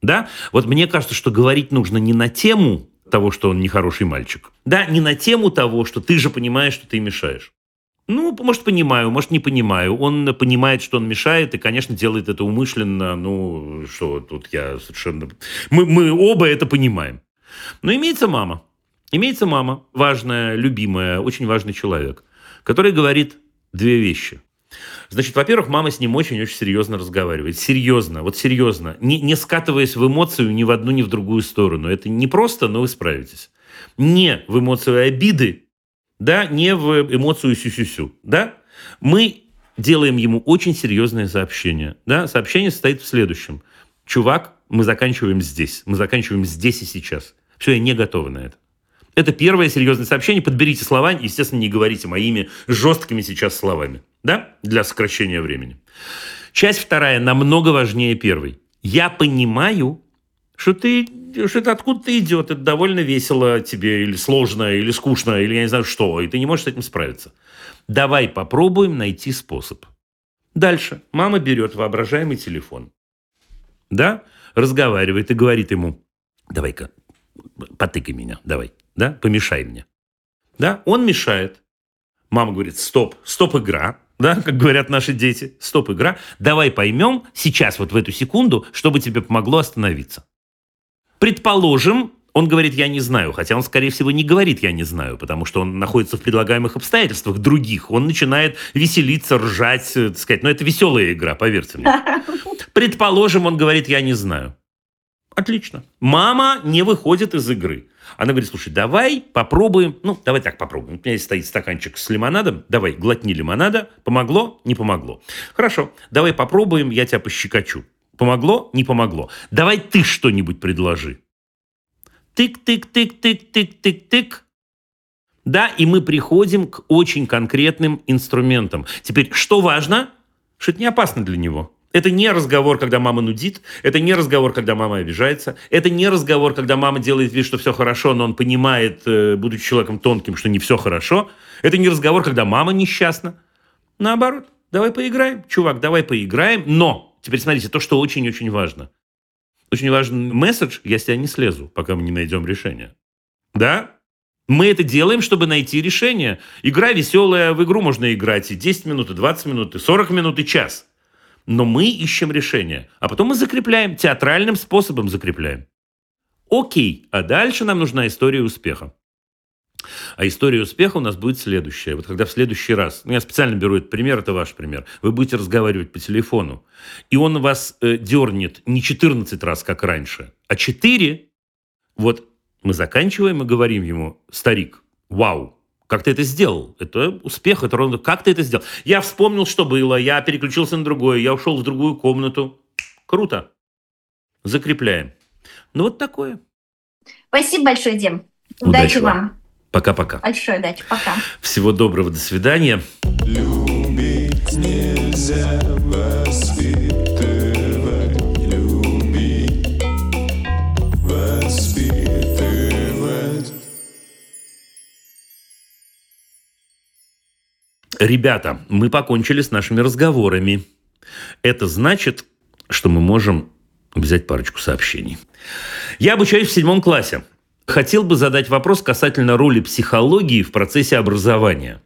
Да? Вот мне кажется, что говорить нужно не на тему того, что он нехороший мальчик. Да, не на тему того, что ты же понимаешь, что ты мешаешь. Ну, может, понимаю, может, не понимаю. Он понимает, что он мешает, и, конечно, делает это умышленно. Ну, что тут я совершенно... Мы, мы оба это понимаем. Но имеется мама. Имеется мама, важная, любимая, очень важный человек, который говорит две вещи. Значит, во-первых, мама с ним очень-очень серьезно разговаривает. Серьезно, вот серьезно. Не, не скатываясь в эмоцию ни в одну, ни в другую сторону. Это не просто, но вы справитесь. Не в эмоцию обиды, да, не в эмоцию сю-сю-сю, да. Мы делаем ему очень серьезное сообщение, да. Сообщение состоит в следующем. Чувак, мы заканчиваем здесь. Мы заканчиваем здесь и сейчас. Все, я не готова на это. Это первое серьезное сообщение. Подберите слова, естественно, не говорите моими жесткими сейчас словами, да, для сокращения времени. Часть вторая намного важнее первой. Я понимаю, что ты, что это откуда-то идет, это довольно весело тебе, или сложно, или скучно, или я не знаю что, и ты не можешь с этим справиться. Давай попробуем найти способ. Дальше. Мама берет воображаемый телефон, да, разговаривает и говорит ему, давай-ка, потыкай меня, давай, да, помешай мне. Да, он мешает. Мама говорит, стоп, стоп игра, да, как говорят наши дети, стоп игра, давай поймем сейчас, вот в эту секунду, чтобы тебе помогло остановиться. Предположим, он говорит, я не знаю, хотя он, скорее всего, не говорит, я не знаю, потому что он находится в предлагаемых обстоятельствах других. Он начинает веселиться, ржать, э, так сказать. Но это веселая игра, поверьте мне. [LAUGHS] Предположим, он говорит, я не знаю. Отлично. Мама не выходит из игры. Она говорит, слушай, давай попробуем, ну, давай так попробуем. У меня здесь стоит стаканчик с лимонадом, давай, глотни лимонада. Помогло? Не помогло. Хорошо, давай попробуем, я тебя пощекочу. Помогло? Не помогло. Давай ты что-нибудь предложи. Тык-тык-тык-тык-тык-тык-тык. Да, и мы приходим к очень конкретным инструментам. Теперь, что важно? Что это не опасно для него. Это не разговор, когда мама нудит, это не разговор, когда мама обижается, это не разговор, когда мама делает вид, что все хорошо, но он понимает, э, будучи человеком тонким, что не все хорошо. Это не разговор, когда мама несчастна. Наоборот, давай поиграем, чувак, давай поиграем, но, теперь смотрите, то, что очень-очень важно. Очень важный месседж, я с тебя не слезу, пока мы не найдем решение. Да? Мы это делаем, чтобы найти решение. Игра веселая, в игру можно играть и 10 минут, и 20 минут, и 40 минут, и час. Но мы ищем решение. А потом мы закрепляем, театральным способом закрепляем. Окей, а дальше нам нужна история успеха. А история успеха у нас будет следующая. Вот когда в следующий раз, ну я специально беру этот пример, это ваш пример, вы будете разговаривать по телефону, и он вас э, дернет не 14 раз, как раньше, а 4, вот мы заканчиваем и говорим ему, старик, вау, как ты это сделал? Это успех, это ровно как ты это сделал? Я вспомнил, что было, я переключился на другое, я ушел в другую комнату. Круто. Закрепляем. Ну вот такое. Спасибо большое, Дим. Удачи Удачи вам. вам. Пока-пока. Большой удачи. Пока. Всего доброго, до свидания. Любить нельзя Ребята, мы покончили с нашими разговорами. Это значит, что мы можем взять парочку сообщений. Я обучаюсь в седьмом классе. Хотел бы задать вопрос касательно роли психологии в процессе образования.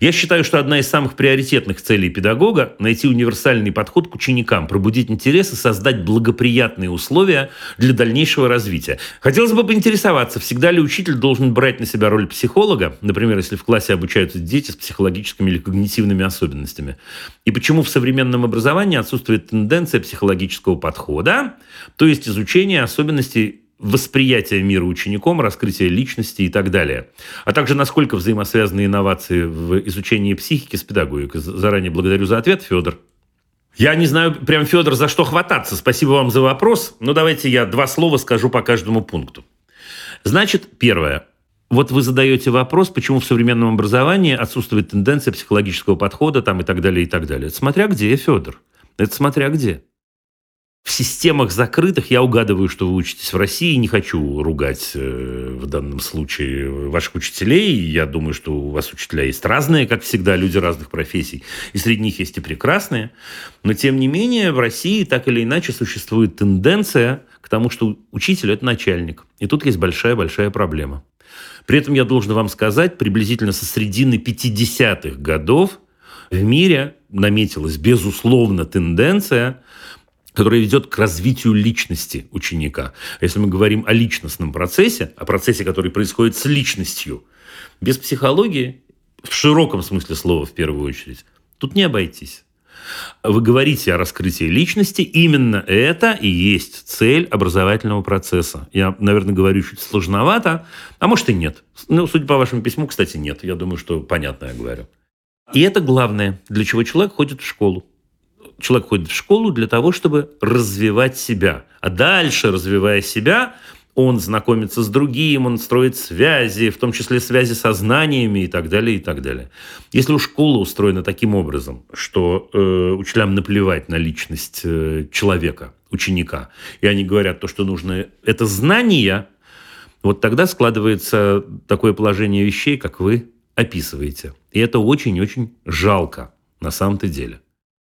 Я считаю, что одна из самых приоритетных целей педагога – найти универсальный подход к ученикам, пробудить интерес и создать благоприятные условия для дальнейшего развития. Хотелось бы поинтересоваться, всегда ли учитель должен брать на себя роль психолога, например, если в классе обучаются дети с психологическими или когнитивными особенностями, и почему в современном образовании отсутствует тенденция психологического подхода, то есть изучения особенностей восприятие мира учеником, раскрытие личности и так далее. А также насколько взаимосвязаны инновации в изучении психики с педагогикой. Заранее благодарю за ответ, Федор. Я не знаю, прям, Федор, за что хвататься. Спасибо вам за вопрос. Но давайте я два слова скажу по каждому пункту. Значит, первое. Вот вы задаете вопрос, почему в современном образовании отсутствует тенденция психологического подхода там и так далее, и так далее. Это смотря где, Федор. Это смотря где в системах закрытых я угадываю, что вы учитесь в России. Не хочу ругать э, в данном случае ваших учителей. Я думаю, что у вас учителя есть разные, как всегда, люди разных профессий. И среди них есть и прекрасные. Но, тем не менее, в России так или иначе существует тенденция к тому, что учитель – это начальник. И тут есть большая-большая проблема. При этом я должен вам сказать, приблизительно со средины 50-х годов в мире наметилась, безусловно, тенденция которая ведет к развитию личности ученика. Если мы говорим о личностном процессе, о процессе, который происходит с личностью, без психологии, в широком смысле слова в первую очередь, тут не обойтись. Вы говорите о раскрытии личности, именно это и есть цель образовательного процесса. Я, наверное, говорю чуть сложновато, а может и нет. Ну, судя по вашему письму, кстати, нет. Я думаю, что понятно я говорю. И это главное, для чего человек ходит в школу человек ходит в школу для того, чтобы развивать себя. А дальше, развивая себя, он знакомится с другим, он строит связи, в том числе связи со знаниями и так далее, и так далее. Если у школы устроена таким образом, что э, учителям наплевать на личность э, человека, ученика, и они говорят, то, что нужно, это знания, вот тогда складывается такое положение вещей, как вы описываете. И это очень-очень жалко на самом-то деле.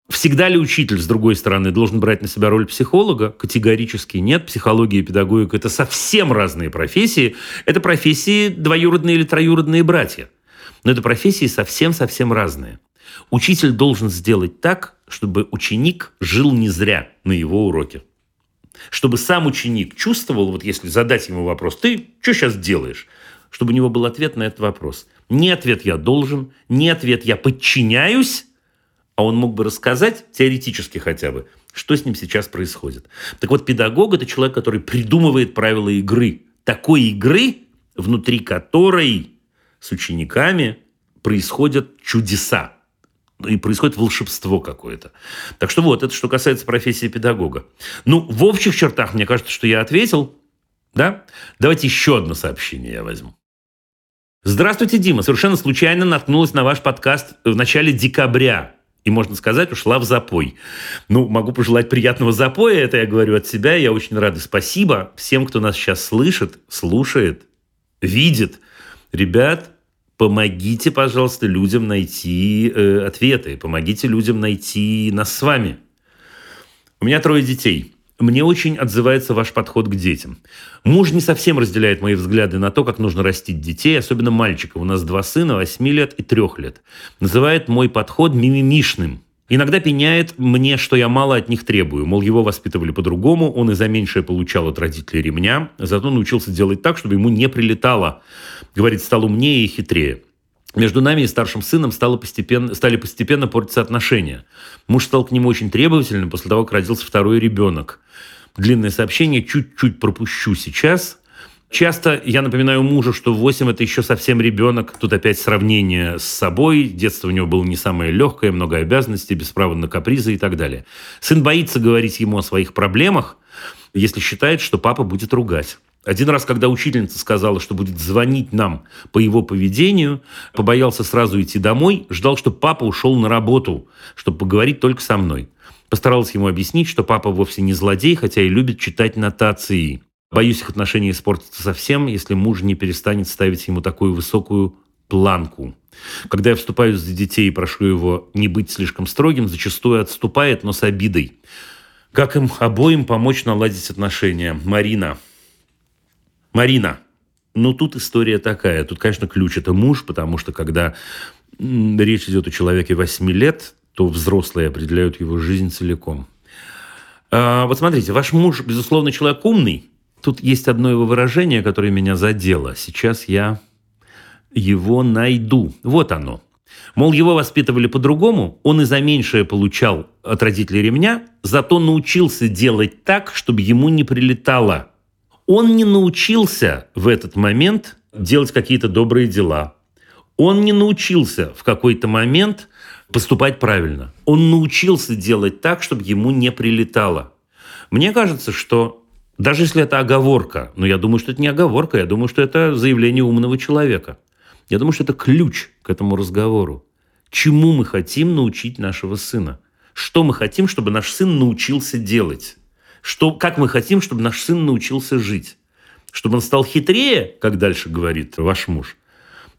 Всегда ли учитель, с другой стороны, должен брать на себя роль психолога? Категорически нет. Психология и педагогика – это совсем разные профессии. Это профессии двоюродные или троюродные братья. Но это профессии совсем-совсем разные. Учитель должен сделать так, чтобы ученик жил не зря на его уроке. Чтобы сам ученик чувствовал, вот если задать ему вопрос, ты что сейчас делаешь? Чтобы у него был ответ на этот вопрос. Не ответ «я должен», не ответ «я подчиняюсь», а он мог бы рассказать, теоретически хотя бы, что с ним сейчас происходит. Так вот, педагог – это человек, который придумывает правила игры. Такой игры, внутри которой с учениками происходят чудеса. И происходит волшебство какое-то. Так что вот, это что касается профессии педагога. Ну, в общих чертах, мне кажется, что я ответил. Да? Давайте еще одно сообщение я возьму. Здравствуйте, Дима. Совершенно случайно наткнулась на ваш подкаст в начале декабря и, можно сказать, ушла в запой. Ну, могу пожелать приятного запоя, это я говорю от себя, я очень рад. спасибо всем, кто нас сейчас слышит, слушает, видит. Ребят, помогите, пожалуйста, людям найти э, ответы, помогите людям найти нас с вами. У меня трое детей – мне очень отзывается ваш подход к детям. Муж не совсем разделяет мои взгляды на то, как нужно растить детей, особенно мальчиков. У нас два сына, 8 лет и 3 лет. Называет мой подход мимимишным. Иногда пеняет мне, что я мало от них требую. Мол, его воспитывали по-другому, он и за меньшее получал от родителей ремня, зато научился делать так, чтобы ему не прилетало. Говорит, стал умнее и хитрее. Между нами и старшим сыном стало постепенно, стали постепенно портиться отношения. Муж стал к нему очень требовательным после того, как родился второй ребенок. Длинное сообщение чуть-чуть пропущу сейчас. Часто я напоминаю мужу, что 8 – это еще совсем ребенок. Тут опять сравнение с собой. Детство у него было не самое легкое, много обязанностей, без права на капризы и так далее. Сын боится говорить ему о своих проблемах, если считает, что папа будет ругать. Один раз, когда учительница сказала, что будет звонить нам по его поведению, побоялся сразу идти домой, ждал, чтобы папа ушел на работу, чтобы поговорить только со мной. Постарался ему объяснить, что папа вовсе не злодей, хотя и любит читать нотации. Боюсь, их отношения испортятся совсем, если муж не перестанет ставить ему такую высокую планку. Когда я вступаю за детей и прошу его не быть слишком строгим, зачастую отступает, но с обидой. Как им обоим помочь наладить отношения? Марина. Марина, ну тут история такая. Тут, конечно, ключ – это муж, потому что когда речь идет о человеке 8 лет, то взрослые определяют его жизнь целиком. А, вот смотрите, ваш муж, безусловно, человек умный. Тут есть одно его выражение, которое меня задело. Сейчас я его найду. Вот оно. Мол, его воспитывали по-другому, он и за меньшее получал от родителей ремня, зато научился делать так, чтобы ему не прилетало. Он не научился в этот момент делать какие-то добрые дела. Он не научился в какой-то момент поступать правильно. Он научился делать так, чтобы ему не прилетало. Мне кажется, что даже если это оговорка, но я думаю, что это не оговорка, я думаю, что это заявление умного человека. Я думаю, что это ключ к этому разговору. Чему мы хотим научить нашего сына? Что мы хотим, чтобы наш сын научился делать? Что, как мы хотим, чтобы наш сын научился жить? Чтобы он стал хитрее, как дальше говорит ваш муж.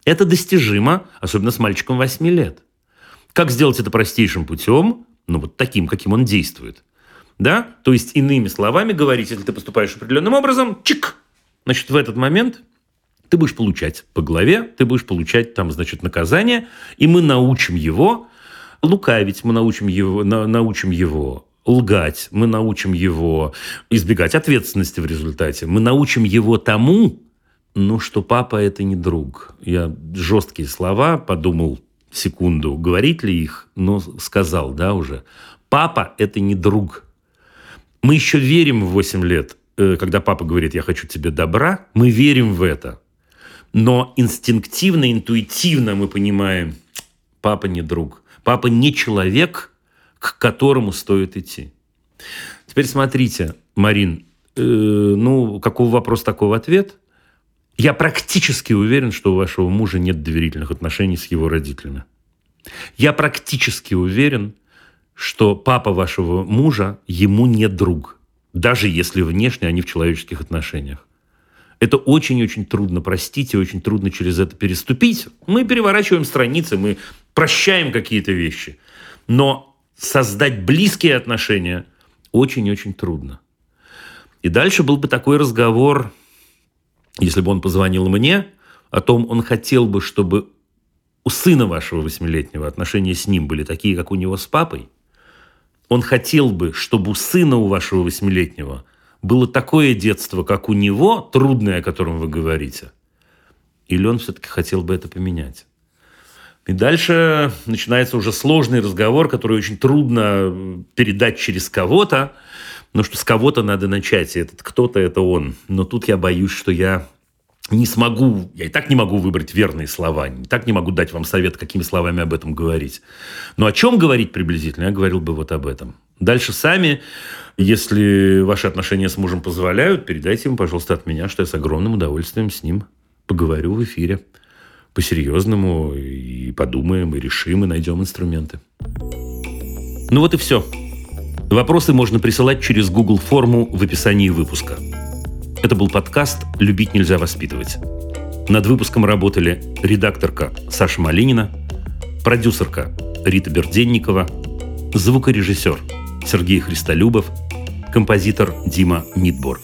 Это достижимо, особенно с мальчиком 8 лет. Как сделать это простейшим путем? Ну, вот таким, каким он действует. Да? То есть, иными словами говорить, если ты поступаешь определенным образом, чик, значит, в этот момент ты будешь получать по голове, ты будешь получать там, значит, наказание, и мы научим его лукавить, мы научим его, на, научим его лгать, мы научим его избегать ответственности в результате, мы научим его тому, ну, что папа это не друг. Я жесткие слова подумал секунду, говорить ли их, но сказал, да, уже. Папа это не друг. Мы еще верим в 8 лет, э, когда папа говорит, я хочу тебе добра, мы верим в это. Но инстинктивно, интуитивно мы понимаем, папа не друг. Папа не человек, к которому стоит идти. Теперь смотрите, Марин, э, ну, какого вопрос, такого ответ. Я практически уверен, что у вашего мужа нет доверительных отношений с его родителями. Я практически уверен, что папа вашего мужа ему не друг, даже если внешне они в человеческих отношениях. Это очень-очень трудно простить и очень трудно через это переступить. Мы переворачиваем страницы, мы прощаем какие-то вещи. Но создать близкие отношения очень-очень трудно. И дальше был бы такой разговор, если бы он позвонил мне, о том, он хотел бы, чтобы у сына вашего восьмилетнего отношения с ним были такие, как у него с папой. Он хотел бы, чтобы у сына у вашего восьмилетнего – было такое детство, как у него, трудное, о котором вы говорите, или он все-таки хотел бы это поменять? И дальше начинается уже сложный разговор, который очень трудно передать через кого-то, но что с кого-то надо начать, и этот кто-то – это он. Но тут я боюсь, что я не смогу, я и так не могу выбрать верные слова, и так не могу дать вам совет, какими словами об этом говорить. Но о чем говорить приблизительно, я говорил бы вот об этом. Дальше сами, если ваши отношения с мужем позволяют, передайте ему, пожалуйста, от меня, что я с огромным удовольствием с ним поговорю в эфире по-серьезному и подумаем, и решим, и найдем инструменты. Ну вот и все. Вопросы можно присылать через Google форму в описании выпуска. Это был подкаст «Любить нельзя воспитывать». Над выпуском работали редакторка Саша Малинина, продюсерка Рита Берденникова, звукорежиссер Сергей Христолюбов, композитор Дима Мидбор.